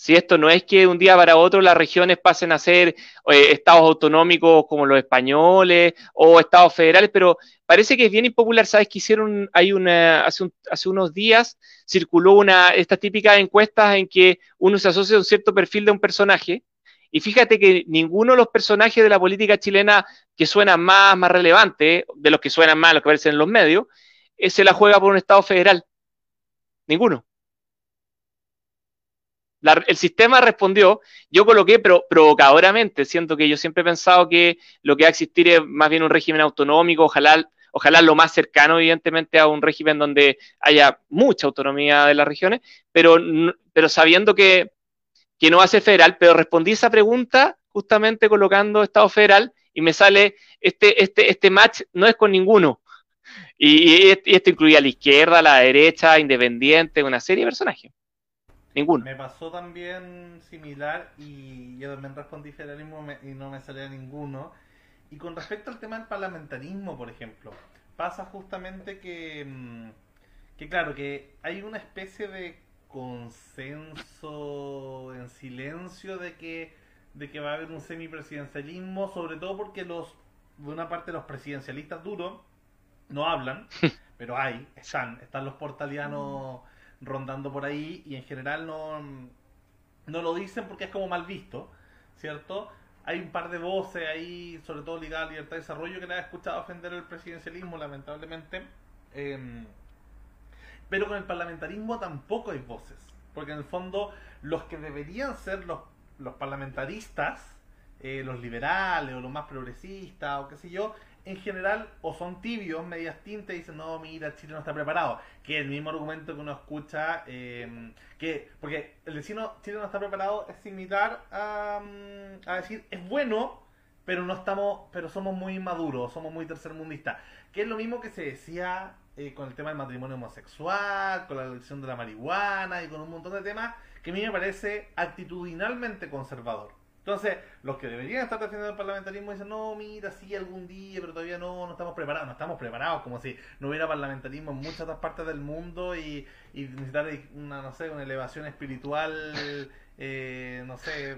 Si esto no es que de un día para otro las regiones pasen a ser eh, estados autonómicos como los españoles o estados federales, pero parece que es bien impopular. Sabes que hicieron, hay una, hace, hace unos días circuló una, estas típicas encuestas en que uno se asocia a un cierto perfil de un personaje y fíjate que ninguno de los personajes de la política chilena que suenan más, más relevantes, de los que suenan más, los que aparecen en los medios, eh, se la juega por un Estado federal. Ninguno. El sistema respondió, yo coloqué provocadoramente, siento que yo siempre he pensado que lo que va a existir es más bien un régimen autonómico, ojalá, ojalá lo más cercano, evidentemente, a un régimen donde haya mucha autonomía de las regiones, pero, sabiendo que, no va a ser federal, pero respondí esa pregunta justamente colocando Estado federal y me sale este, este, este match no es con ninguno. Y, esto incluía a la izquierda, la derecha, independiente, una serie de personajes. Ninguno. Me pasó también similar y yo también respondí federalismo y no me salía ninguno. Y con respecto al tema del parlamentarismo, por ejemplo, pasa justamente que, mm, que claro, que hay una especie de consenso en silencio de que de que va a haber un semipresidencialismo, sobre todo porque los de una parte los presidencialistas duros no hablan, pero hay, están, están los portalianos rondando por ahí y en general no, no lo dicen porque es como mal visto, ¿cierto? Hay un par de voces ahí, sobre todo ligadas a libertad de desarrollo, que le ha escuchado ofender el presidencialismo, lamentablemente. Em, pero con el parlamentarismo tampoco hay voces, porque en el fondo los que deberían ser los los parlamentaristas, eh, los liberales o los más progresistas o qué sé yo, en general o son tibios, medias tintas y dicen, no, mira, Chile no está preparado. Que es el mismo argumento que uno escucha, em, que porque el vecino Chile no está preparado es similar a, mm, a decir, es bueno, pero no estamos, pero somos muy inmaduros, somos muy tercermundistas. Que es lo mismo que se decía eh, con el tema del matrimonio homosexual, con la elección de la marihuana y con un montón de temas que a mí me parece actitudinalmente conservador. Entonces, los que deberían estar defendiendo el parlamentarismo dicen, no, mira, sí, algún día, pero todavía no, no estamos preparados, no estamos preparados, como si no hubiera parlamentarismo en muchas otras partes del mundo y, y necesitar una, no sé, una elevación espiritual, eh, no sé,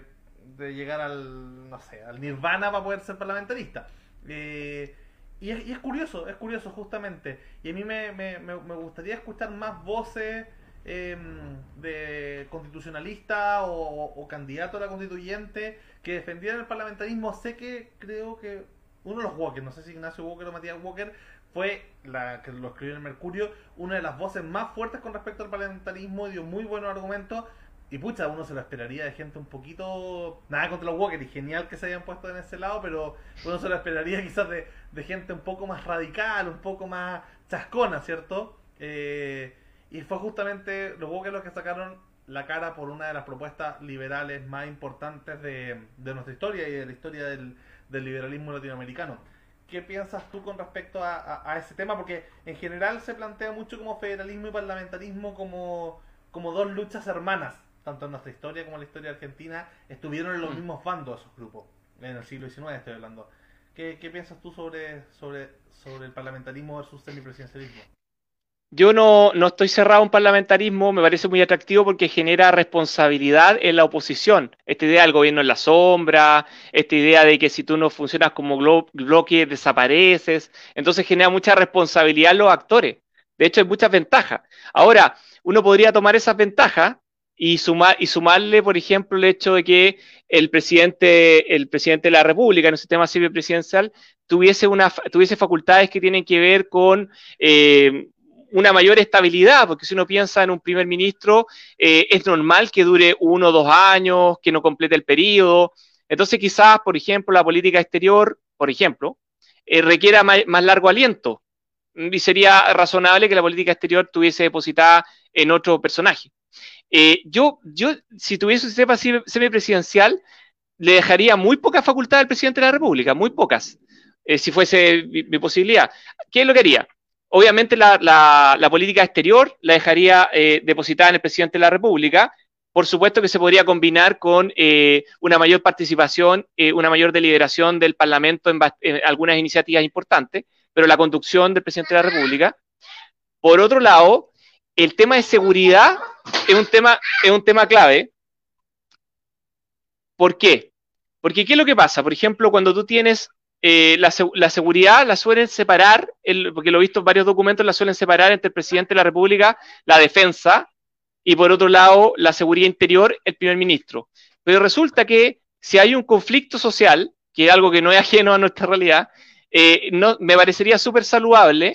de llegar al, no sé, al nirvana para poder ser parlamentarista. Eh, y, es, y, es, curioso, es curioso justamente. Y a mí me, me, me gustaría escuchar más voces Em, de constitucionalista o, candidato a la constituyente que defendieran el parlamentarismo. Sé que creo que uno de los Walker, no sé si Ignacio Walker o Matías Walker, fue la que lo escribió en el Mercurio, una de las voces más fuertes con respecto al parlamentarismo y dio muy buenos argumentos. Y pucha, uno se lo esperaría de gente un poquito. Nada contra los Walker y genial que se hayan puesto en ese lado, pero uno se lo esperaría quizás de, de gente un poco más radical, un poco más chascona, ¿cierto? Eh, y fue justamente los Walker los que sacaron la cara por una de las propuestas liberales más importantes de, nuestra historia y de la historia del, liberalismo latinoamericano. ¿Qué piensas tú con respecto a, ese tema? Porque en general se plantea mucho como federalismo y parlamentarismo como, como dos luchas hermanas, tanto en nuestra historia como en la historia argentina, estuvieron en los mm. mismos bandos esos grupos, en el siglo XIX estoy hablando. ¿Qué, qué piensas tú sobre, sobre, sobre el parlamentarismo versus semipresidencialismo? Yo no, no, estoy cerrado a un parlamentarismo, me parece muy atractivo porque genera responsabilidad en la oposición. Esta idea del gobierno en la sombra, esta idea de que si tú no funcionas como bloque desapareces, entonces genera mucha responsabilidad en los actores. De hecho, hay muchas ventajas. Ahora, uno podría tomar esas ventajas y, sumar, y sumarle, por ejemplo, el hecho de que el presidente, el presidente de la República en un sistema civil presidencial tuviese, una, tuviese facultades que tienen que ver con eh, una mayor estabilidad, porque si uno piensa en un primer ministro, eh, es normal que dure uno o dos años, que no complete el periodo. Entonces quizás, por ejemplo, la política exterior, por ejemplo, eh, requiera más, largo aliento. Y sería razonable que la política exterior tuviese depositada en otro personaje. Eh, yo, yo, si tuviese un sistema semipresidencial, le dejaría muy poca facultad al presidente de la República, muy pocas, si fuese mi, posibilidad. ¿Qué es lo que haría? Obviamente la, política exterior la dejaría eh, depositada en el presidente de la República. Por supuesto que se podría combinar con eh, una mayor participación, eh, una mayor deliberación del Parlamento en, algunas iniciativas importantes, pero la conducción del presidente de la República. Por otro lado, el tema de seguridad es un tema, es un tema clave. ¿Por qué? Porque ¿qué es lo que pasa? Por ejemplo, cuando tú tienes eh, la, seguridad la suelen separar, porque lo he visto en varios documentos, la suelen separar entre el presidente de la República, la defensa, y por otro lado, la seguridad interior, el primer ministro. Pero resulta que si hay un conflicto social, que es algo que no es ajeno a nuestra realidad, eh, no, me parecería súper saludable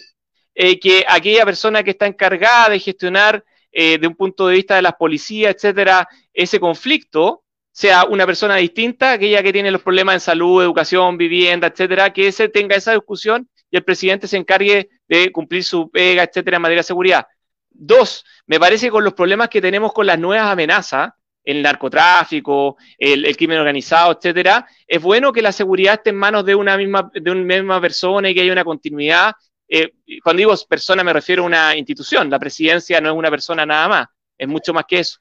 eh, que aquella persona que está encargada de gestionar eh, de un punto de vista de las policías, etcétera, ese conflicto, sea una persona distinta, aquella que tiene los problemas en salud, educación, vivienda, etcétera, que ese tenga esa discusión y el presidente se encargue de cumplir su pega, etcétera, en materia de seguridad. Dos, me parece que con los problemas que tenemos con las nuevas amenazas, el narcotráfico, el, crimen organizado, etcétera, es bueno que la seguridad esté en manos de una misma, de una misma persona y que haya una continuidad. Eh, cuando digo persona me refiero a una institución, la presidencia no es una persona nada más, es mucho más que eso.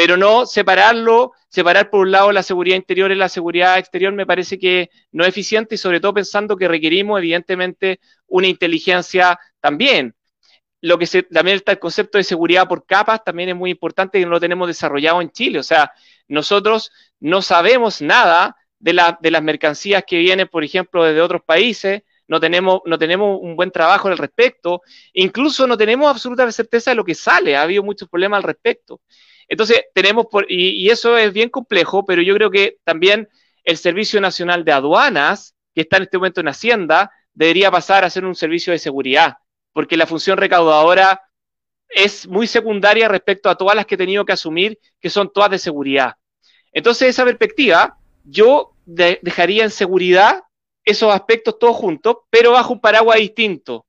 Pero no separarlo, separar por un lado la seguridad interior y la seguridad exterior me parece que no es eficiente y sobre todo pensando que requerimos evidentemente una inteligencia también lo que se, también está el concepto de seguridad por capas, también es muy importante y no lo tenemos desarrollado en Chile. O sea, nosotros no sabemos nada de, de las mercancías que vienen, por ejemplo, desde otros países, no tenemos, no tenemos un buen trabajo al respecto, incluso no tenemos absoluta certeza de lo que sale, ha habido muchos problemas al respecto. Entonces, tenemos, por, y, eso es bien complejo, pero yo creo que también el Servicio Nacional de Aduanas, que está en este momento en Hacienda, debería pasar a ser un servicio de seguridad porque la función recaudadora es muy secundaria respecto a todas las que he tenido que asumir, que son todas de seguridad. Entonces, esa perspectiva, yo dejaría en seguridad esos aspectos todos juntos, pero bajo un paraguas distinto.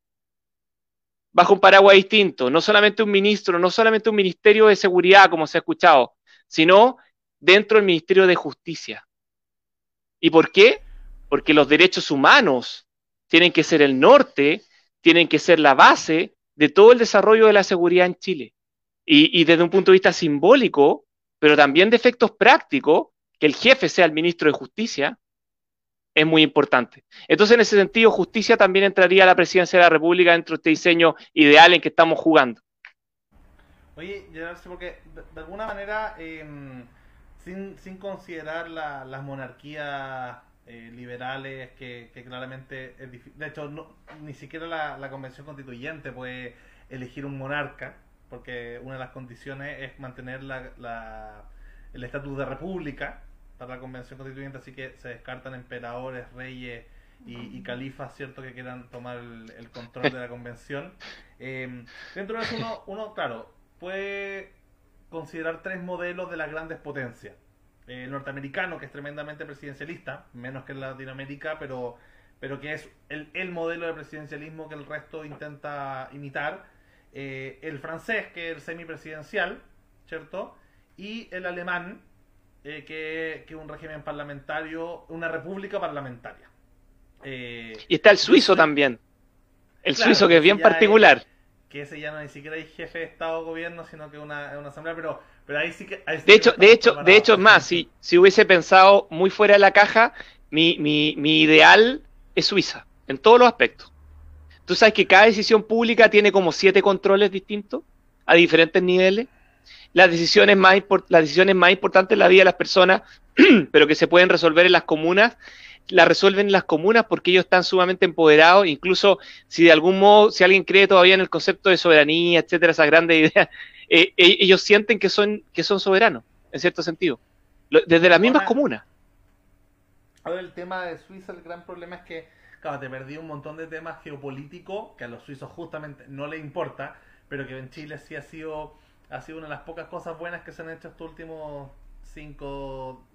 Bajo un paraguas distinto, no solamente un ministro, no solamente un ministerio de seguridad, como se ha escuchado, sino dentro del Ministerio de Justicia. ¿Y por qué? Porque los derechos humanos tienen que ser el norte tienen que ser la base de todo el desarrollo de la seguridad en Chile. Y, desde un punto de vista simbólico, pero también de efectos prácticos, que el jefe sea el ministro de Justicia, es muy importante. Entonces, en ese sentido, justicia también entraría a la presidencia de la República dentro de este diseño ideal en que estamos jugando. Oye, ya porque de, alguna manera, em, sin, sin, considerar la, las monarquías eh, liberales que, claramente es difícil. De hecho, no, ni siquiera la, convención constituyente puede elegir un monarca, porque una de las condiciones es mantener la, el estatus de república para la convención constituyente, así que se descartan emperadores, reyes y, califas, ¿cierto?, que quieran tomar el, control de la convención. Eh, dentro de eso, uno, uno, claro, puede considerar tres modelos de las grandes potencias eh, norteamericano, que es tremendamente presidencialista, menos que en Latinoamérica, pero, pero que es el, el modelo de presidencialismo que el resto intenta imitar. Eh, el francés, que es el semipresidencial, ¿cierto? Y el alemán, eh, que es un régimen parlamentario, una república parlamentaria. y está el suizo también. El suizo que es bien particular. que ese ya no ni siquiera hay jefe de Estado o gobierno, sino que una, una asamblea, pero de hecho, de hecho, de hecho, más, si, si hubiese pensado muy fuera de la caja, mi, mi, mi ideal es Suiza, en todos los aspectos. Tú sabes que cada decisión pública tiene como siete controles distintos a diferentes niveles. Las decisiones más, las decisiones más importantes en la vida de las personas, pero que se pueden resolver en las comunas, las resuelven en las comunas porque ellos están sumamente empoderados, incluso si de algún modo, si alguien cree todavía en el concepto de soberanía, etcétera, esas grandes ideas, eh, eh, ellos sienten que son, que son soberanos, en cierto sentido, desde las mismas comunas. Ahora el tema de Suiza, el gran problema es que, claro, te perdí un montón de temas geopolíticos que a los suizos justamente no les importa, pero que en Chile sí ha sido, ha sido una de las pocas cosas buenas que se han hecho estos últimos 5,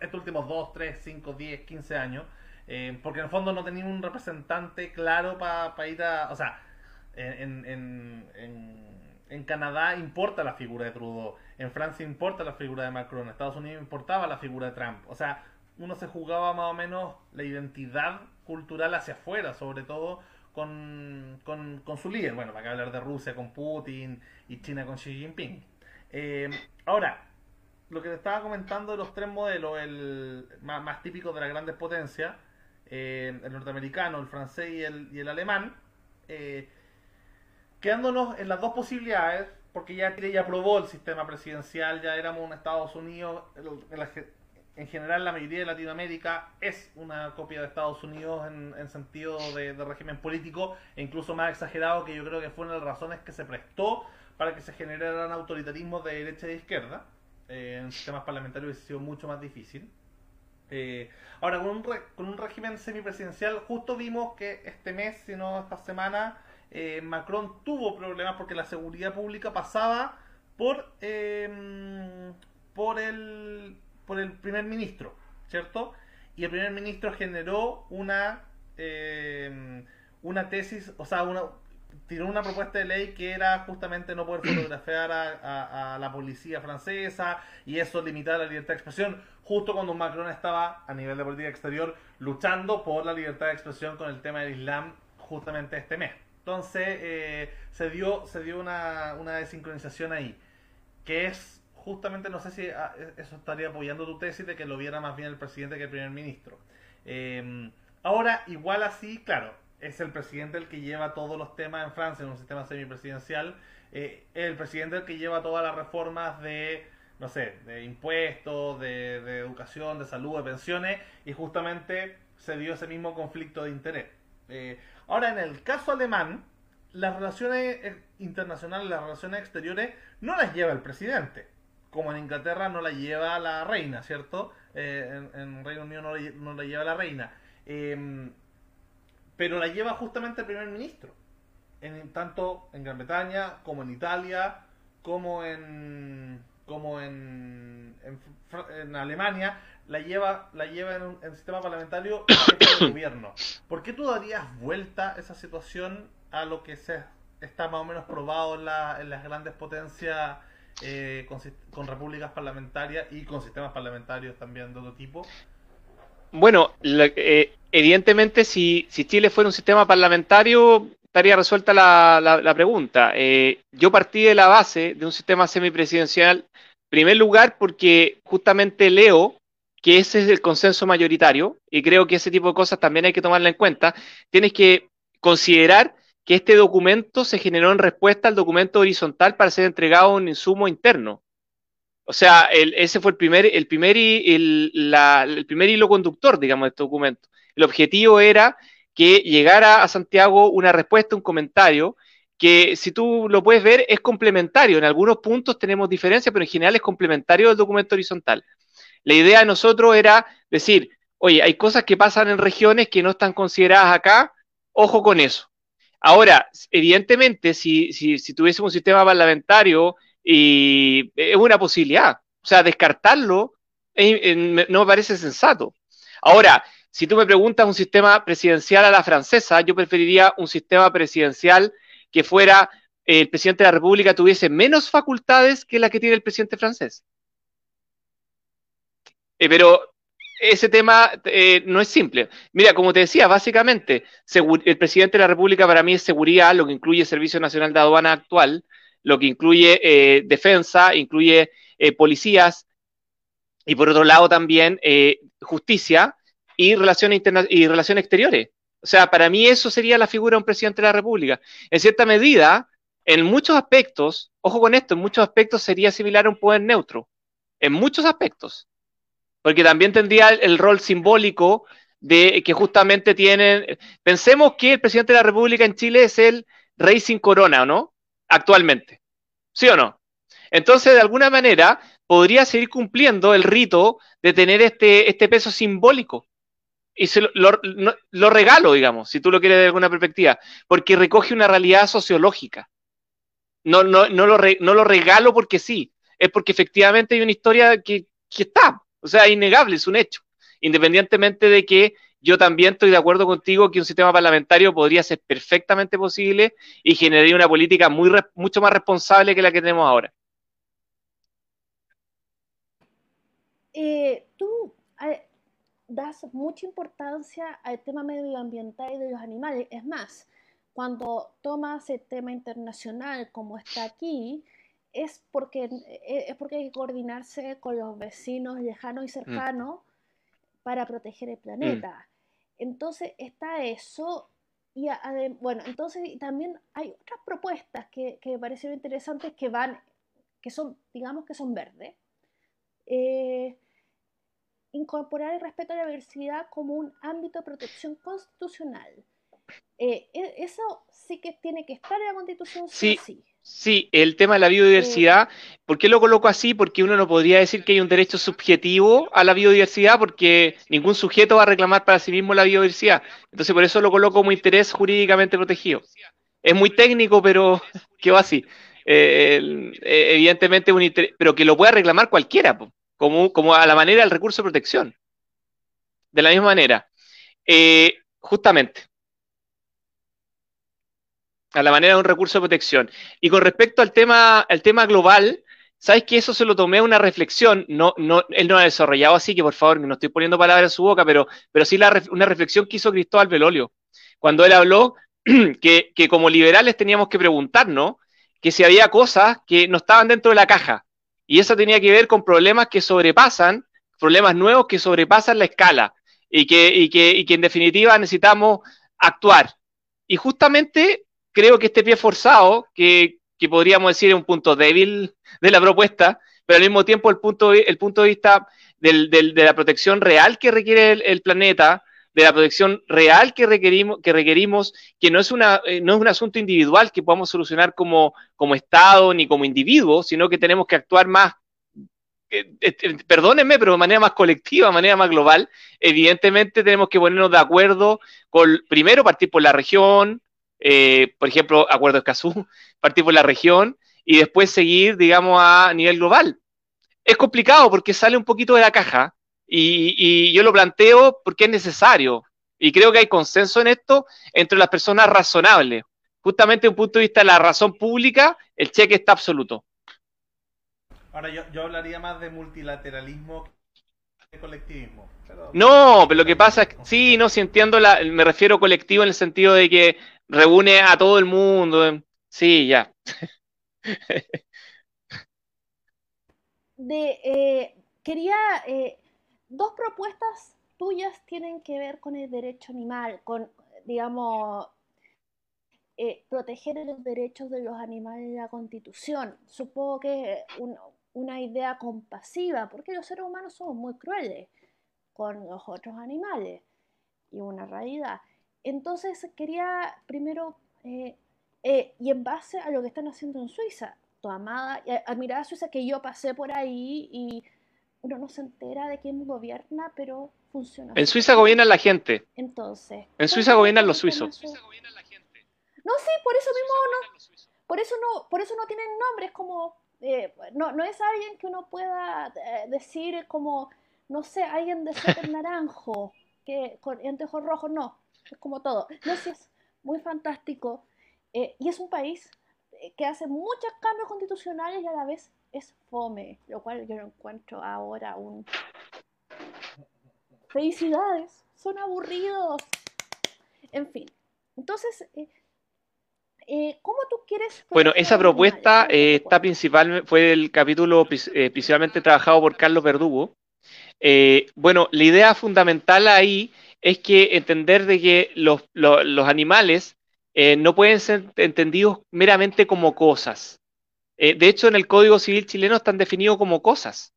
estos últimos 2, 3, 5, 10, 15 años. Eh, porque en el fondo no tenía un representante claro para ir a. O sea, en, en, en en Canadá importa la figura de Trudeau, en Francia importa la figura de Macron, en Estados Unidos importaba la figura de Trump. O sea, uno se jugaba más o menos la identidad cultural hacia afuera, sobre todo con, con, su líder. Bueno, para hablar de Rusia con Putin y China con Xi Jinping. Eh, ahora, lo que te estaba comentando de los tres modelos, el más, típico de las grandes potencias, eh, el norteamericano, el francés y el, y el alemán, eh, quedándonos en las dos posibilidades, porque ya aprobó el sistema presidencial, ya éramos un Estados Unidos, en general la mayoría de Latinoamérica es una copia de Estados Unidos en, sentido de, régimen político, e incluso más exagerado que yo creo que fue una de las razones que se prestó para que se generaran autoritarismos de derecha y de izquierda. Eh, en sistemas parlamentarios hubiese sido mucho más difícil. Eh, ahora, con un, con un régimen semipresidencial, justo vimos que este mes, si no esta semana, eh, Macron tuvo problemas porque la seguridad pública pasaba por, por, el, por el primer ministro, ¿cierto? Y el primer ministro generó una, em, una tesis, o sea, una, tiró una propuesta de ley que era justamente no poder fotografiar a, la policía francesa y eso limitar la libertad de expresión, justo cuando Macron estaba a nivel de política exterior luchando por la libertad de expresión con el tema del Islam justamente este mes. Entonces eh, se dio, se dio una, una desincronización ahí, que es justamente, no sé si ah, e, eso estaría apoyando tu tesis de que lo viera más bien el presidente que el primer ministro. Em, ahora, igual así, claro, es el presidente el que lleva todos los temas en Francia en un sistema semipresidencial, eh, el presidente el que lleva todas las reformas de, no sé, de impuestos, de, educación, de salud, de pensiones, y justamente se dio ese mismo conflicto de interés. Eh, ahora, en el caso alemán, las relaciones eh, internacionales, las relaciones exteriores, no las lleva el presidente. Como en Inglaterra no la lleva la reina, ¿cierto? Eh, en, Reino Unido no, no, la lleva la reina. Em, pero la lleva justamente el primer ministro. En, tanto en Gran Bretaña como en Italia, como en como en, en Alemania, la lleva, la lleva en, un, el sistema parlamentario el gobierno. ¿Por qué tú darías vuelta esa situación a lo que se está más o menos probado en, las grandes potencias eh, con, repúblicas parlamentarias y con sistemas parlamentarios también de otro tipo? Bueno, eh, evidentemente si, si, Chile fuera un sistema parlamentario estaría resuelta la, la, pregunta. Eh, yo partí de la base de un sistema semipresidencial, en primer lugar porque justamente leo que ese es el consenso mayoritario, y creo que ese tipo de cosas también hay que tomarla en cuenta, tienes que considerar que este documento se generó en respuesta al documento horizontal para ser entregado a un insumo interno. O sea, ese fue el primer, el, primer, el, el primer hilo conductor, digamos, de este documento. El objetivo era que llegara a Santiago una respuesta, un comentario, que si tú lo puedes ver es complementario. En algunos puntos tenemos diferencias, pero en general es complementario del documento horizontal. La idea de nosotros era decir, oye, hay cosas que pasan en regiones que no están consideradas acá, ojo con eso. Ahora, evidentemente, si, si, si tuviésemos un sistema parlamentario, y es una posibilidad, o sea, descartarlo no me parece sensato. Ahora, si tú me preguntas un sistema presidencial a la francesa, yo preferiría un sistema presidencial que fuera el presidente de la República tuviese menos facultades que la que tiene el presidente francés. Eh, pero ese tema eh, no es simple. Mira, como te decía, básicamente, el presidente de la República para mí es seguridad, lo que incluye Servicio Nacional de Aduana actual, lo que incluye eh, defensa, incluye policías, y por otro lado también justicia y relaciones, y relaciones exteriores. O sea, para mí eso sería la figura de un presidente de la República. En cierta medida, en muchos aspectos, ojo con esto, en muchos aspectos sería similar a un poder neutro. En muchos aspectos porque también tendría el, rol simbólico de que justamente tienen, pensemos que el presidente de la República en Chile es el rey sin corona, ¿no? Actualmente, ¿sí o no? Entonces, de alguna manera, podría seguir cumpliendo el rito de tener este, este peso simbólico. Y se lo, regalo, digamos, si tú lo quieres de alguna perspectiva, porque recoge una realidad sociológica. No, no, no, lo, no lo regalo porque sí, es porque efectivamente hay una historia que, que está, o sea, innegable, es un hecho. Independientemente de que yo también estoy de acuerdo contigo que un sistema parlamentario podría ser perfectamente posible y generaría una política mucho más responsable que la que tenemos ahora. Eh, tú eh, das mucha importancia al tema medioambiental y de los animales. Es más, cuando tomas el tema internacional como está aquí, es porque, eh, es porque hay que coordinarse con los vecinos lejanos y mm. cercanos para proteger el planeta. Entonces está eso. Y bueno, entonces también hay otras propuestas que, que me parecieron interesantes que van, que son, digamos que son verdes. Eh, incorporar el respeto a la diversidad como un ámbito de protección constitucional. Eh, e, eso sí que tiene que estar en la constitución, sí. sí. Sí, el tema de la biodiversidad, ¿por qué lo coloco así? Porque uno no podría decir que hay un derecho subjetivo a la biodiversidad porque ningún sujeto va a reclamar para sí mismo la biodiversidad. Entonces por eso lo coloco como interés jurídicamente protegido. Es muy técnico, pero quedó así. eh, evidentemente, un pero que lo pueda reclamar cualquiera, como, como a la manera del recurso de protección. De la misma manera. Eh, justamente. A la manera de un recurso de protección. Y con respecto al tema, al tema global, ¿Sabes que eso se lo tomé a una reflexión? No, no, él no ha desarrollado así, que por favor, no estoy poniendo palabras en su boca, pero, pero sí una reflexión que hizo Cristóbal Belolio. Cuando él habló que, que como liberales teníamos que preguntarnos que si había cosas que no estaban dentro de la caja. Y eso tenía que ver con problemas que sobrepasan, problemas nuevos que sobrepasan la escala y que, y que, y que en definitiva necesitamos actuar. Y justamente creo que este pie forzado, que, podríamos decir es un punto débil de la propuesta, pero al mismo tiempo el punto, el punto de vista de la protección real que requiere el, planeta, de la protección real que requerimos, que requerimos, que no es, una, eh, no es un asunto individual que podamos solucionar como, como Estado ni como individuo, sino que tenemos que actuar más, eh, eh, perdónenme, pero de manera más colectiva, de manera más global. Evidentemente tenemos que ponernos de acuerdo con, primero, partir por la región, por ejemplo, Acuerdo Escazú, partir por la región, y después seguir, digamos, a nivel global. Es complicado porque sale un poquito de la caja y, yo lo planteo porque es necesario y creo que hay consenso en esto entre las personas razonables. Justamente desde un punto de vista de la razón pública, el cheque está absoluto. Ahora yo, hablaría más de multilateralismo que de colectivismo. No, pero lo que pasa es que sí, no, si entiendo, la, me refiero colectivo en el sentido de que reúne a todo el mundo. Sí, ya. de, eh, quería, eh, dos propuestas tuyas tienen que ver con el derecho animal, con, digamos, eh, proteger los derechos de los animales en la constitución. Supongo que es una idea compasiva, porque los seres humanos somos muy crueles con los otros animales y una realidad. Entonces quería primero eh, y en base a lo que están haciendo en Suiza, tu amada, admirada Suiza que yo pasé por ahí y uno no se entera de quién gobierna, pero funciona. En Suiza gobierna la gente. Entonces. En Suiza gobiernan los suizos. No, sí, por eso mismo no, por eso no, por eso no tienen nombre, es como, eh, no, no es alguien que uno pueda eh, decir como, no sé, alguien de ser naranjo, que con anteojos rojos, no, es como todo. No sé, es muy fantástico eh, y es un país eh, que hace muchos cambios constitucionales y a la vez es fome, lo cual yo no encuentro ahora un... Felicidades, son aburridos. En fin, entonces, eh, ¿cómo tú quieres... Bueno, esa propuesta está principal, fue el capítulo principalmente trabajado por Carlos Verdugo. bueno, la idea fundamental ahí es que entender de que los, los animales eh, no pueden ser entendidos meramente como cosas. Eh, de hecho, en el Código Civil chileno están definidos como cosas.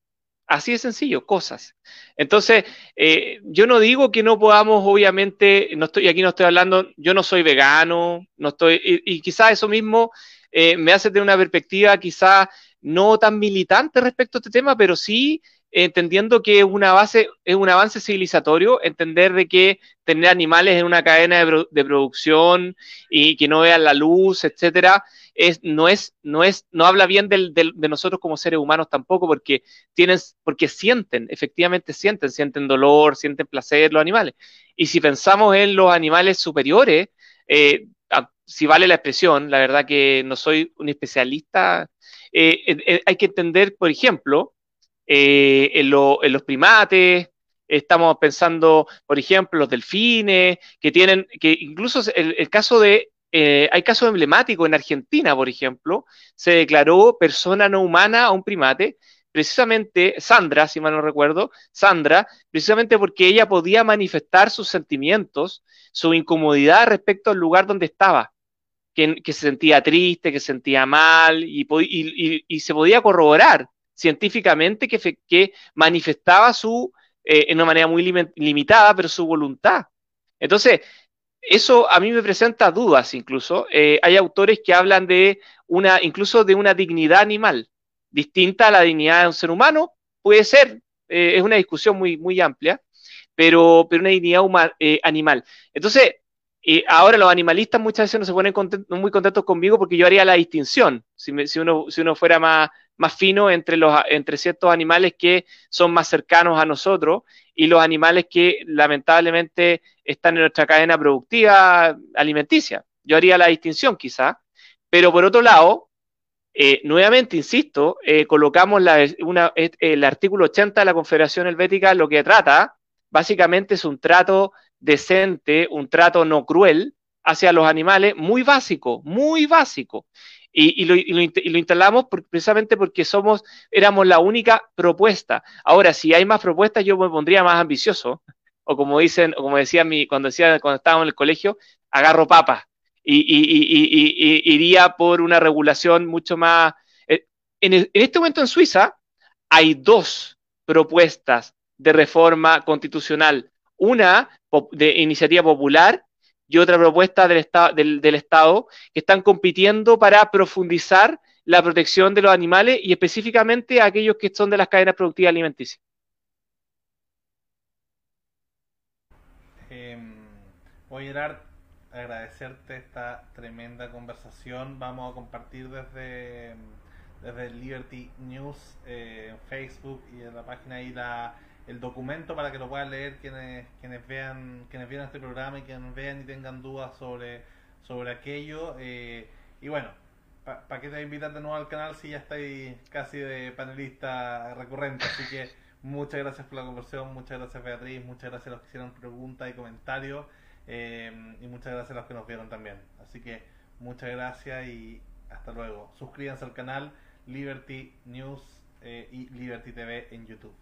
Así de sencillo, cosas. Entonces, eh, yo no digo que no podamos, obviamente, no estoy aquí no estoy hablando, yo no soy vegano, no estoy, y, quizás eso mismo me hace tener una perspectiva quizás no tan militante respecto a este tema, pero sí entendiendo que es una base, es un avance civilizatorio, entender de que tener animales en una cadena de, producción y que no vean la luz, etcétera, es, no es, no es, no habla bien del, de nosotros como seres humanos tampoco, porque tienen, porque sienten, efectivamente sienten, sienten dolor, sienten placer los animales. Y si pensamos en los animales superiores, eh, si vale la expresión, la verdad que no soy un especialista, eh, hay que entender, por ejemplo, eh, en, los primates, estamos pensando, por ejemplo, los delfines, que tienen, que incluso el, caso de, eh, hay casos emblemáticos en Argentina, por ejemplo, se declaró persona no humana a un primate, precisamente Sandra, si mal no recuerdo, Sandra, precisamente porque ella podía manifestar sus sentimientos, su incomodidad respecto al lugar donde estaba. Que, se sentía triste, que se sentía mal y se podía corroborar científicamente que, manifestaba su, eh, en una manera muy limitada, pero su voluntad. Entonces, eso a mí me presenta dudas incluso. Eh, hay autores que hablan de una, incluso de una dignidad animal, distinta a la dignidad de un ser humano, puede ser, eh, es una discusión muy, muy amplia, pero, pero una dignidad animal. Entonces, ahora los animalistas muchas veces no se ponen muy contentos conmigo porque yo haría la distinción Si, uno, si uno fuera más, más fino entre, los, entre ciertos animales que son más cercanos a nosotros y los animales que lamentablemente están en nuestra cadena productiva alimenticia. Yo haría la distinción quizá, pero por otro lado, eh, nuevamente, insisto, eh, colocamos el artículo 80 de la Confederación Helvética, lo que trata, básicamente es un trato decente, un trato no cruel hacia los animales, muy básico, muy básico. Y, lo, instalamos precisamente porque somos, éramos la única propuesta. Ahora, si hay más propuestas, yo me pondría más ambicioso. O como dicen, o como decía mi, cuando decía cuando estábamos en el colegio, agarro papas. Y, iría por una regulación mucho más. Eh, en, en este momento en Suiza hay dos propuestas de reforma constitucional. Una de iniciativa popular y otra propuesta del, del, Estado que están compitiendo para profundizar la protección de los animales y específicamente aquellos que son de las cadenas productivas alimenticias. Eh, voy Gerard, agradecerte esta tremenda conversación. Vamos a compartir desde, desde Liberty News eh, Facebook y en la página ahí la el documento para que lo puedan leer quienes quienes vean quienes vean este programa y quienes vean y tengan dudas sobre sobre aquello eh, y bueno ¿para qué te invitar de nuevo al canal si ya estáis casi de panelista recurrente? Así que muchas gracias por la conversación, muchas gracias Beatriz, muchas gracias a los que hicieron preguntas y comentarios eh, y muchas gracias a los que nos vieron también. Así que muchas gracias y hasta luego. Suscríbanse al canal Liberty News eh, y Liberty TV en YouTube.